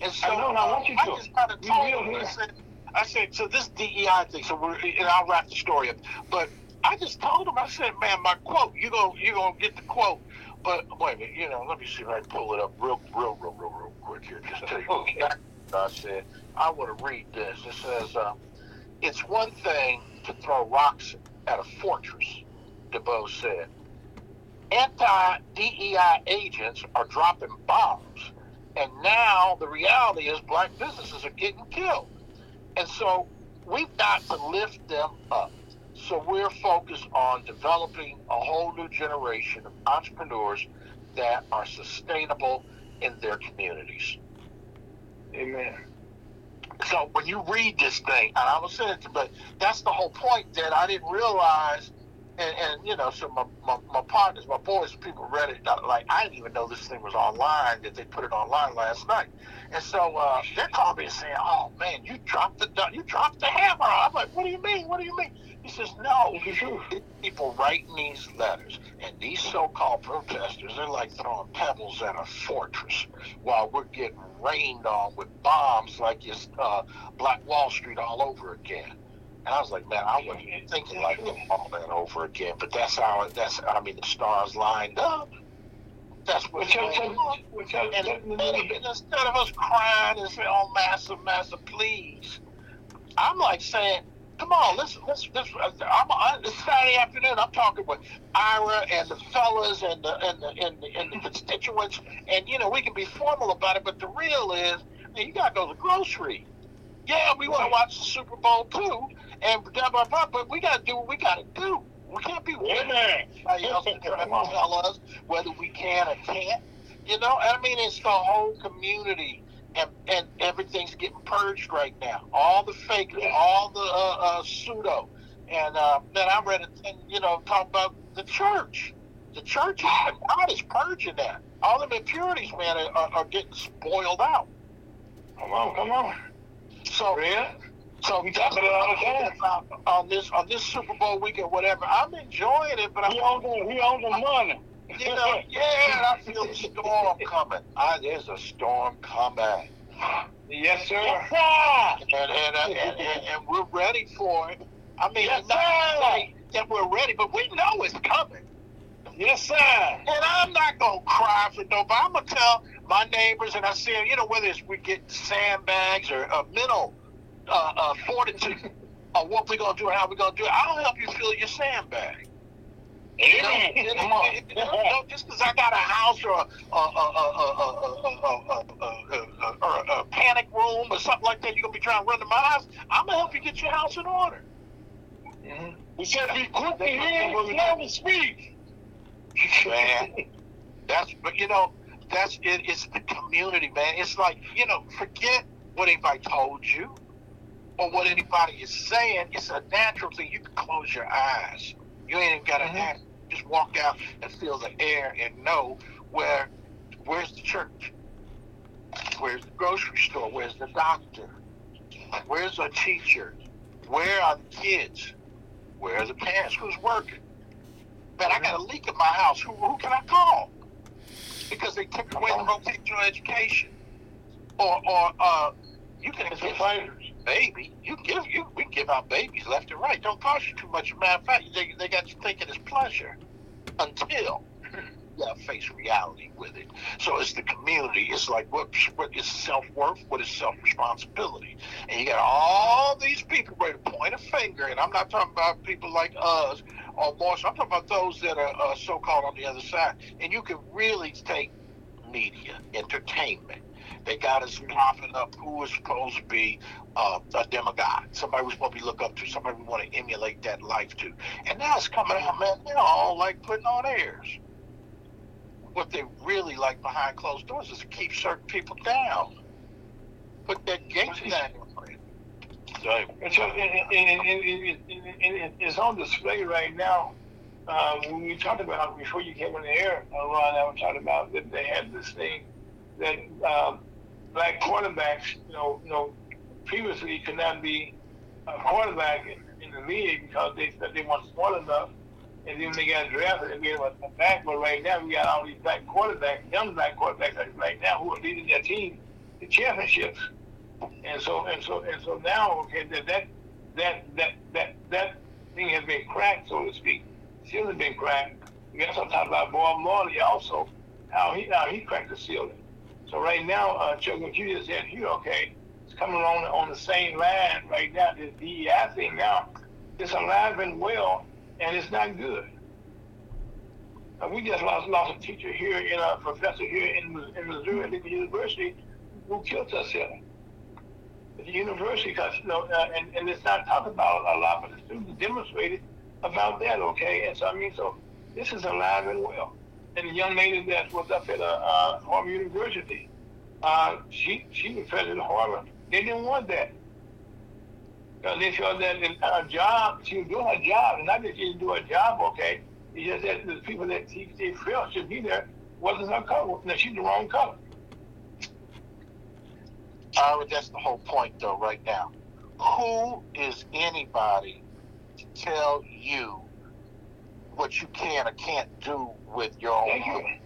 and so I know, I want you uh, I just kind of told him. I said, I said, so this DEI thing. So we're, and I'll wrap the story up. But I just told him, I said, man, my quote, you go, you gonna get the quote. But wait a minute, you know, let me see if I can pull it up real, real, real, real, real quick here. Just tell you Okay. I said. I want to read this. It says, uh, "It's one thing to throw rocks at a fortress," DeBow said. Anti-DEI agents are dropping bombs, and now the reality is black businesses are getting killed, and so we've got to lift them up. So we're focused on developing a whole new generation of entrepreneurs that are sustainable in their communities. Amen. So when you read this thing, and I was saying it, but that's the whole point that I didn't realize. And, and you know, so my, my, my partners, my boys, people read it. Like I didn't even know this thing was online. That they put it online last night. And so uh, they're calling me and saying, "Oh man, you dropped the you dropped the hammer." I'm like, "What do you mean? What do you mean?" He says, "No, It's the truth. people writing these letters, and these so-called protesters, they're like throwing pebbles at a fortress while we're getting rained on with bombs like it's uh, Black Wall Street all over again. And I was like, man, I wasn't thinking like all that over again. But that's how it, that's I mean the stars lined up. That's what. Which I, which I, And instead of, instead of us crying and saying, "Oh, massa, massa, please," I'm like saying, "Come on, let's let's let's." Uh, I'm, I, it's Saturday afternoon. I'm talking with Ira and the fellas and the and the and the, and the constituents, and you know we can be formal about it, but the real is, man, you gotta go to the grocery. Yeah, we want to watch the Super Bowl too, and blah blah blah. But we gotta do what we gotta do. We can't be waiting for anybody else to tell us whether we can or can't. You know, I mean, it's the whole community, and and everything's getting purged right now. All the fakers, all the uh, uh, pseudo, and uh, then I read it, and you know, talk about the church. The church, is, God is purging that. All the impurities, man, are, are getting spoiled out. Come on, come on. So, Red, so We talk about on this on this Super Bowl weekend, whatever. I'm enjoying it, but I'm He on the he the money. You know, yeah, I feel the storm coming. I, there's a storm coming, yes, sir. Yes, and and, uh, and, and and we're ready for it. I mean, Yes, not sir. say that we're ready, but we know it's coming. Yes, sir. And I'm not gonna cry for nobody. I'm gonna tell my neighbors, and I say, you know, whether it's we get sandbags or uh, mental uh, uh, fortitude, or what we're gonna do, or how we're gonna do it. I'll help you fill your sandbag. Just because I got a house or a panic room or something like that, you're gonna be trying to run to my house. I'm gonna help you get your house in order. Mm-hmm. We said be quick to hear, slow to speak. Man, that's but you know that's it, it's the community, man. It's like you know, forget what anybody told you or what anybody is saying. It's a natural thing. You can close your eyes you ain't even got to Mhm. ask. Just walk out and feel the air and know where. Where's the church? Where's the grocery store? Where's the doctor? Where's the teacher? Where are the kids? Where are the parents? Who's working? Man, I got a leak in my house. Who, who can I call? Because they took away the vocational education. Or, or uh, you can It's give fighters. baby. You can give you. We can give out babies left and right. Don't cost you too much. As a matter of fact, they, they got you thinking it's pleasure until you gotta face reality with it. So it's the community. It's like what what is self worth? What is self responsibility? And you got all these people ready to point a finger. And I'm not talking about people like us or. So I'm talking about those that are uh, so called on the other side. And you can really take media, entertainment. They got us popping up who is supposed to be uh, a demigod, somebody we're supposed to look up to, somebody we want to emulate that life to. And now it's coming out, man, they're all like putting on airs. What they really like behind closed doors is to keep certain people down. Put that gates down. So, And so, it's on display right now. Uh, when we talked about before you came on the air, uh, Ron, I was talking about that they had this thing that um, black quarterbacks, you know, you know, previously could not be a quarterback in, in the league because they said they weren't smart enough, and then they got drafted and us a back. But right now, we got all these black quarterbacks, young black quarterbacks right now who are leading their team to championships. And so and so and so now, okay, that that that that that, that thing has been cracked, so to speak. Seal has been cracked. We got to talk about Bob Marley also, how he how he cracked the ceiling. So right now, uh, you just said here, okay, it's coming on on the same line right now. This DEI thing now, it's alive and well, and it's not good. Uh, we just lost lost a teacher here, a professor here in in Missouri at Lincoln University, who killed at the university because you know, uh, and, and it's not talked about a lot, but the students demonstrated about that, okay? And so I mean, so this is alive and well. And the young lady that was up at uh, uh, Harvard University, uh, she she was president of Harvard. They didn't want that. Because they felt that in her job, she was doing her job, and not that she didn't do her job, okay? It's just that the people that she, she felt should be there wasn't her color. No, she's the wrong color. Ira, that's the whole point, though, right now. Who is anybody to tell you what you can or can't do with your own money?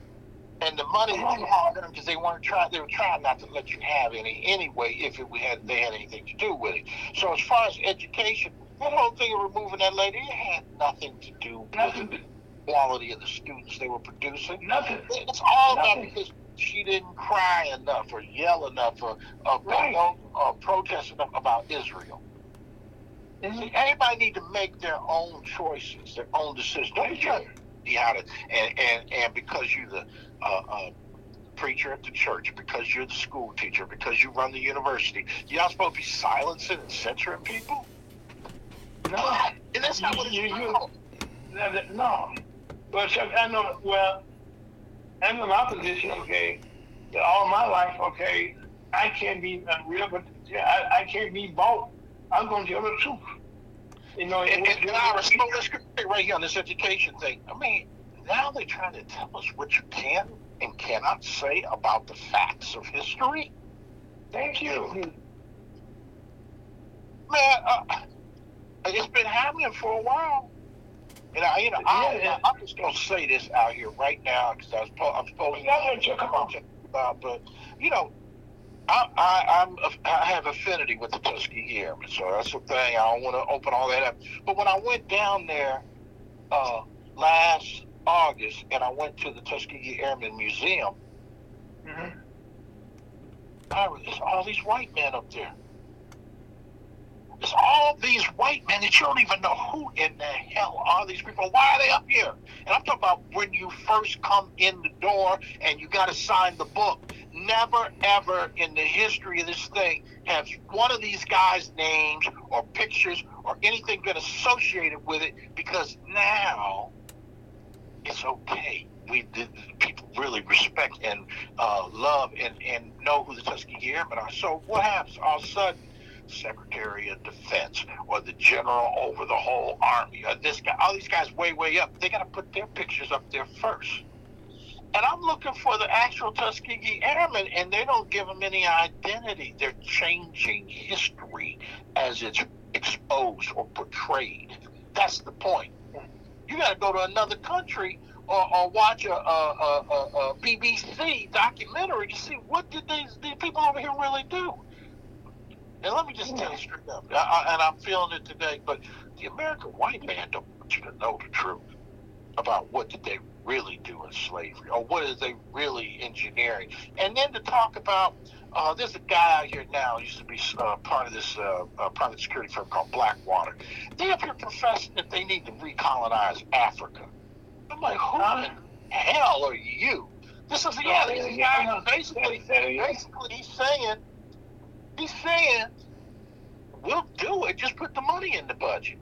And the money you have them because they weren't trying. They were trying not to let you have any anyway, if it had they had anything to do with it. So as far as education, that whole thing of removing that lady, it had nothing to do with the quality of the students they were producing. Nothing. It's all about because she didn't cry enough or yell enough or, or, Right. or, or protest enough about Israel. See, everybody need to make their own choices, their own decisions. Don't be trying to see how to and, and, and because you're the uh, uh, preacher at the church, because you're the school teacher, because you run the university, you're not supposed to be silencing and censoring people. No. And that's not what it's about. No. But I know, well, I'm in my position, okay, all my life, okay, I can't be unreal, but I, I can't be bought. I'm going to tell the truth. You know, And, and, Iris, you let's get right here on this education thing. I mean, now they're trying to tell us what you can and cannot say about the facts of history. Thank you. Man, uh, it's been happening for a while. And I, you know, I. I'm just gonna say this out here right now because I was, po- I'm supposed Yeah, yeah, come on. about, but you know, I, I, I'm, I have affinity with the Tuskegee Airmen, so that's the thing. I don't want to open all that up. But when I went down there uh, last August, and I went to the Tuskegee Airmen Museum, Mhm. I was there's all these white men up there. There's all these white men that you don't even know who in the hell are these people. Why are they up here? And I'm talking about when you first come in the door and you got to sign the book. Never, ever in the history of this thing has one of these guys' names or pictures or anything been associated with it because now it's okay. We the, people really respect and uh, love and, and know who the Tuskegee Airmen are. So what happens? All of a sudden, Secretary of Defense or the general over the whole army or this guy, all these guys way, way up, they got to put their pictures up there first. And I'm looking for the actual Tuskegee Airmen, and they don't give them any identity. They're changing history as it's exposed or portrayed. That's the point. You got to go to another country or, or watch a, a, a, a, BBC documentary to see what did these, these people over here really do. And let me just tell you straight up, I, I, and I'm feeling it today, but the American white man don't want you to know the truth about what did they really do in slavery or what is they really engineering. And then to talk about, uh, there's a guy out here now, used to be uh, part of this uh, private security firm called Blackwater. They up here professing that they need to recolonize Africa. I'm like, who in hell are you? This is, yeah, these guys basically, basically he's saying, he's saying, we'll do it, just put the money in the budget.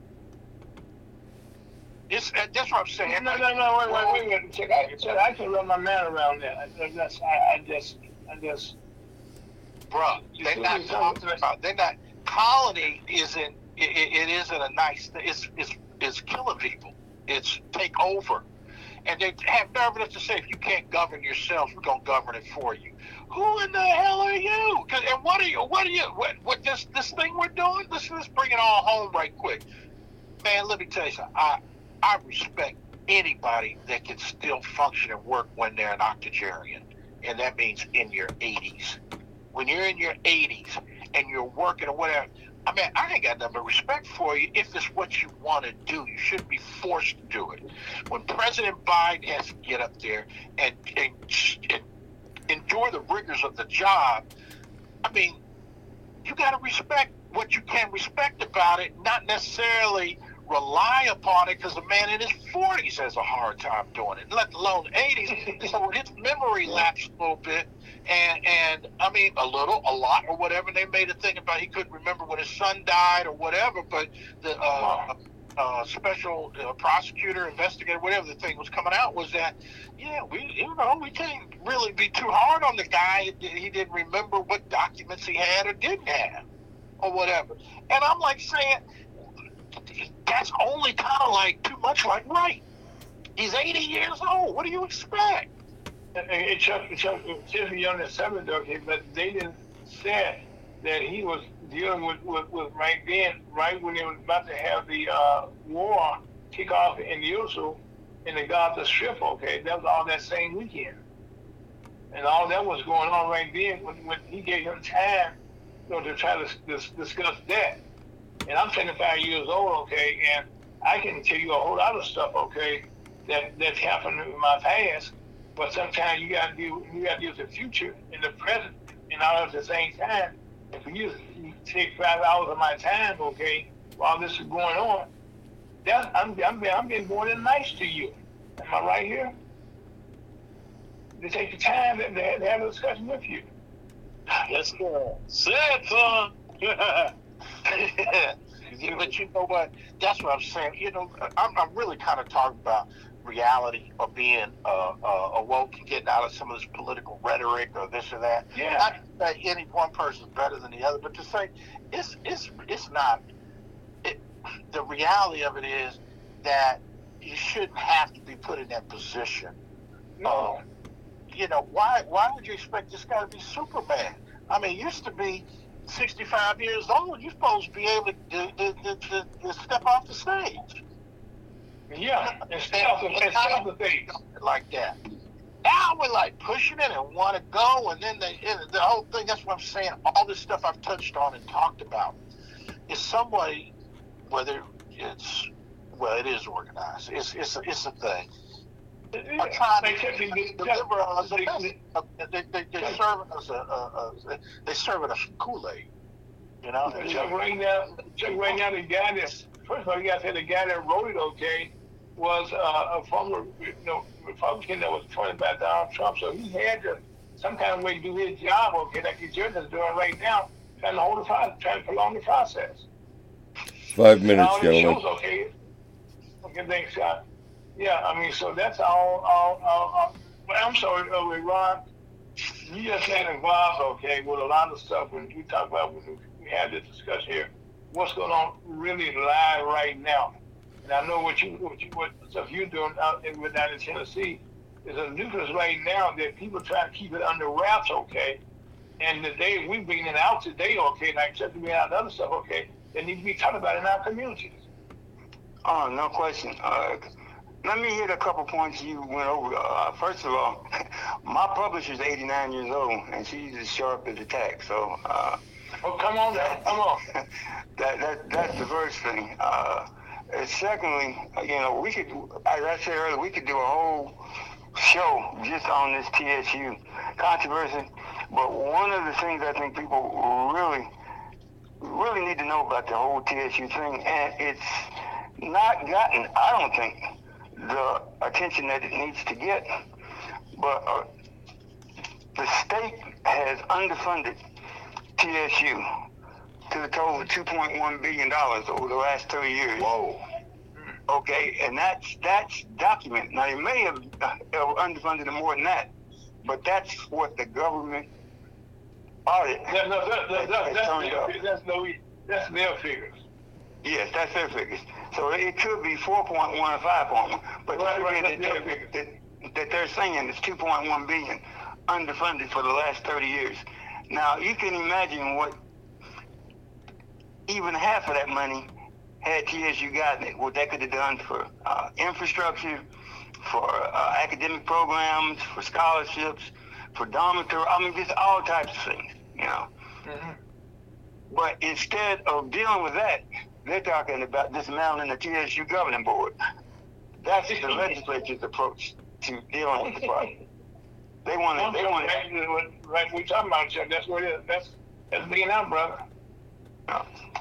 It's, uh, that's what I'm saying. No, no, no, wait, wait, wait, wait. Check, I, check, I can run my man around that. I, I, that's- I, I just, I just, Bruh, they're not talking about. They're not. Colony isn't. It, it isn't a nice. thing. It's it's it's killing people. It's take over, and they have nerve enough to say, if you can't govern yourself, we're gonna govern it for you. Who in the hell are you? 'Cause- And what are you? What are you? What what this this thing we're doing? Let's let's bring it all home right quick, man. Let me tell you something. I I respect anybody that can still function and work when they're an octogenarian, and that means in your 80s when you're in your 80s and you're working or whatever, I mean, I ain't got nothing but respect for you if it's what you want to do. You shouldn't be forced to do it. When President Biden has to get up there and, and, and endure the rigors of the job, I mean, you got to respect what you can respect about it, not necessarily rely upon it because a man in his 40s has a hard time doing it, let alone 80s. so his memory lapsed a little bit, and and I mean a little, a lot, or whatever. They made a thing about he couldn't remember when his son died or whatever, but the uh, uh, special uh, prosecutor, investigator, whatever the thing was coming out was that, yeah, we you know we can't really be too hard on the guy. He didn't remember what documents he had or didn't have, or whatever. And I'm like saying that's only kind of like too much like right. He's 80 years old. What do you expect? and, and Chuck, Chuck, Tiffany on the seventh, okay, but they didn't say that he was dealing with, with, with right then, right when they was about to have the uh, war kick off in Yusu in the Gaza Strip, okay, that was all that same weekend. And all that was going on right then when, when he gave him time you know, to try to dis- discuss that. And I'm 75 years old, okay, and I can tell you a whole lot of stuff, okay, that that's happened in my past. But sometimes you gotta deal you gotta deal with the future and the present and all at the same time. If you, take five hours of my time, okay, while this is going on, I'm I'm I'm being more than nice to you. Am I right here? To take the time to, to have a discussion with you. Yes, sir. Say it, son. but you know what? That's what I'm saying. You know, I'm, I'm really kind of talking about reality or being uh, uh, awoke and getting out of some of this political rhetoric or this or that. Yeah. Not that any one person's better than the other, but to say it's it's it's not. It, the reality of it is that you shouldn't have to be put in that position. No. you know, why why would you expect this guy to be Superman? I mean, it used to be 65 years old, you're supposed to be able to, to, to, to, to step off the stage. Yeah, and off the, the stage. Like that. Now we're like pushing it and want to go, and then they, the whole thing. That's what I'm saying. All this stuff I've touched on and talked about is some way, whether it's well, it is organized. It's it's a, it's a thing. I'm trying to deliver us a message. They, they, they serve us a, a, a they serve us Kool Aid. You know. Chuck, right now, Chuck, right now, the guy that's first of all, you got to say the guy that wrote it, okay, was uh, a former you know Republican that was appointed by Donald Trump, so he had to some kind of way to do his job, okay, like the judge is doing right now, trying to hold the process, trying to prolong the process. Five minutes, gentlemen. Shows, okay, okay, thanks, Scott. Yeah, I mean, so that's all. all, all, all. I'm sorry, uh, with Ron, you just had involved, okay, with a lot of stuff when we talk about when we had this discussion here. What's going on really live right now? And I know what you what you what stuff you're doing out in with down in Tennessee is a nucleus right now that people try to keep it under wraps, okay. And the day we bring it out today, okay, and like except we out the other stuff, okay, that need to be talked about in our communities. Oh, no question. Uh, let me hit a couple points you went over. Uh, first of all, my publisher's 89 years old, and she's as sharp as a tack. So, uh, oh, come on, that, come on. that, that that's the first thing. Uh, secondly, you know, we could, as I said earlier, we could do a whole show just on this TSU controversy. But one of the things I think people really, really need to know about the whole TSU thing, and it's not gotten, I don't think, the attention that it needs to get. But uh, the state has underfunded TSU to the total of $2.1 billion over the last 30 years. Whoa. Okay, and that's that's document. Now, they may have uh, underfunded it more than that, but that's what the government audit no, that, that, that, that's, their, that's, no, that's their figures. Yes, that's their figures. So it could be 4.1 or 5.1. But right, right, that, that, that, that they're saying is 2.1 billion underfunded for the last 30 years. Now you can imagine what even half of that money had TSU gotten it, what that could have done for uh, infrastructure, for uh, academic programs, for scholarships, for dormitory. I mean, just all types of things, you know. Mm-hmm. But instead of dealing with that, they're talking about dismantling the TSU governing board. That's the legislature's approach to dealing with the problem. They want to. They want to. Right, we talking about Chuck. That's what it is. That's that's being out, brother.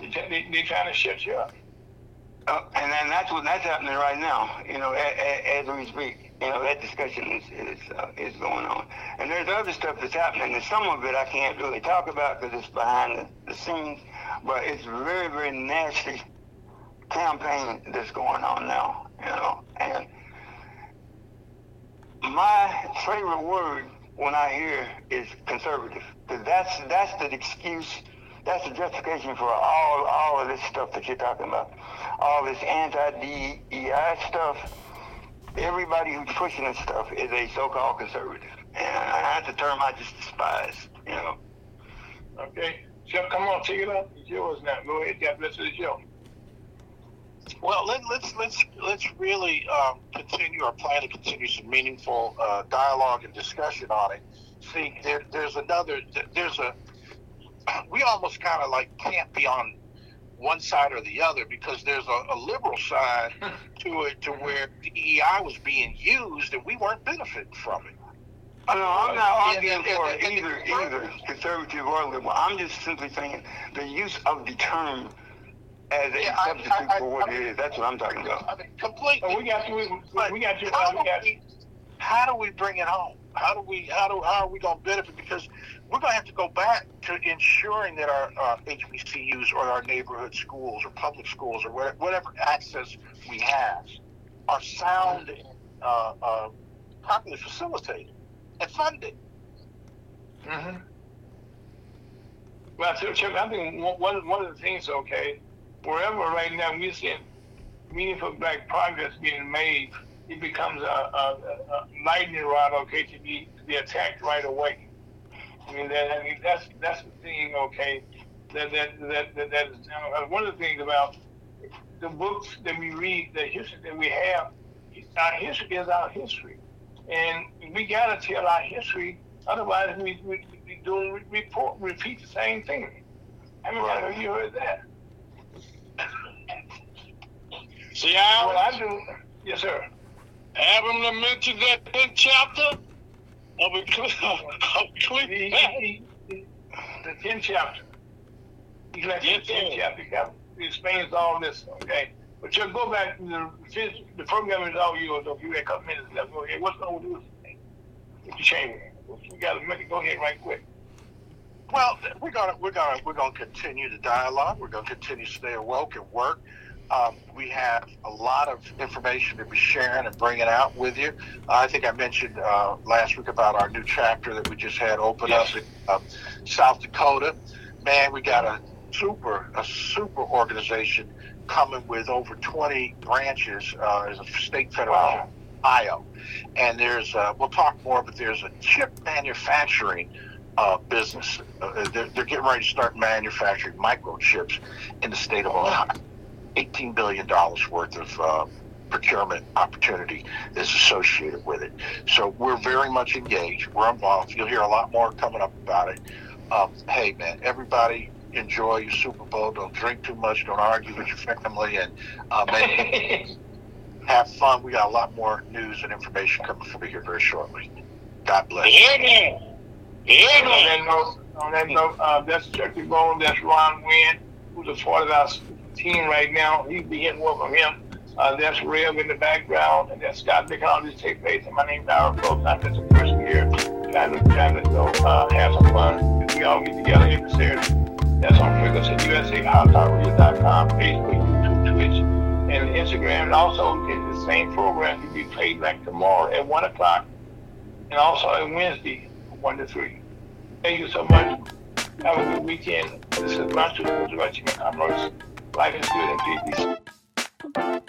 They, they, they trying to shut you up. Uh, and then that's what that's happening right now. You know, as, as we speak, you know that discussion is is uh, is going on. And there's other stuff that's happening, and some of it I can't really talk about because it's behind the, the scenes but it's very, very nasty campaign that's going on now, you know. And my favorite word when I hear is conservative, that's that's the excuse, that's the justification for all all of this stuff that you're talking about, all this anti-DEI stuff. Everybody who's pushing this stuff is a so-called conservative, and that's a term I just despise, you know. Okay. Jeff, come on, take it up. It's yours now. Go ahead. God bless the show. Well, let, let's let's let's really um, continue or plan to continue some meaningful uh, dialogue and discussion on it. See, there, there's another. There's a. We almost kind of like can't be on one side or the other because there's a, a liberal side to it to where the EI was being used and we weren't benefiting from it. No, I'm not arguing for either either conservative or liberal. I'm just simply saying the use of the term as a yeah, substitute I, I, for what I, it is. That's what I'm talking about. I mean, completely. Oh, we got you. We, we got you. How, we got we, how do we bring it home? How do we? How do? How are we going to benefit? Because we're going to have to go back to ensuring that our uh, HBCUs or our neighborhood schools or public schools or whatever, whatever access we have are sound and uh, uh, properly facilitated and funded. Mm-hmm. Well, I think one, one of the things, okay, wherever right now we see meaningful black progress being made, it becomes a, a, a lightning rod, okay, to be to be attacked right away. I mean, that, I mean that's that's the thing, okay. That that that that, that is uh, one of the things about the books that we read, the history that we have. Our history is our history, and we gotta tell our history. Otherwise, we we, we doing report repeat the same thing. I mean, I know you heard that. See how Well, I do. Yes, sir. have him to mention that 10th chapter of The, Ecclesiastes. the, the tenth chapter. Ecclesiastes Yes, tenth sir. chapter. It explains all this, okay? But you go back to the the program is all yours. If you had a couple minutes left, go ahead. What's going to do this thing? With the chamber. We got to make it go ahead right quick. Well, we're gonna we're gonna we're gonna continue the dialogue. We're gonna continue to stay awoke and work. Um, we have a lot of information to be sharing and bringing out with you. I think I mentioned uh, last week about our new chapter that we just had open Yes. up in uh, South Dakota. Man, we got a super a super organization coming with over 20 branches uh, as a state federal Wow. Ohio. And there's, uh, we'll talk more, but there's a chip manufacturing uh, business. Uh, they're, they're getting ready to start manufacturing microchips in the state of Ohio. $18 billion worth of uh, procurement opportunity is associated with it. So we're very much engaged. We're involved. You'll hear a lot more coming up about it. Um, hey, man, everybody enjoy your Super Bowl. Don't drink too much. Don't argue with your family. And uh, man, have fun. We got a lot more news and information coming for you here very shortly. God bless. Yeah, man. Yeah, on that note, on that note, uh, that's Chucky Bone. That's Ron Wynn, who's a part of our team right now. He's be hitting work from him. Uh, that's Rev in the background, and that's Scott Big on this take place. And my name's Ira Close. I'm just a person here trying to, trying to go, uh, have some fun. We all get together every Saturday. That's on Frequency USA, HotTalkRadio.com, Facebook, YouTube, Twitch, and Instagram. And also, it's the same program to be played back tomorrow at 1 o'clock, and also on Wednesday, 1 to 3. Thank you so much. Have a good weekend. This is Master. Life is good and peace.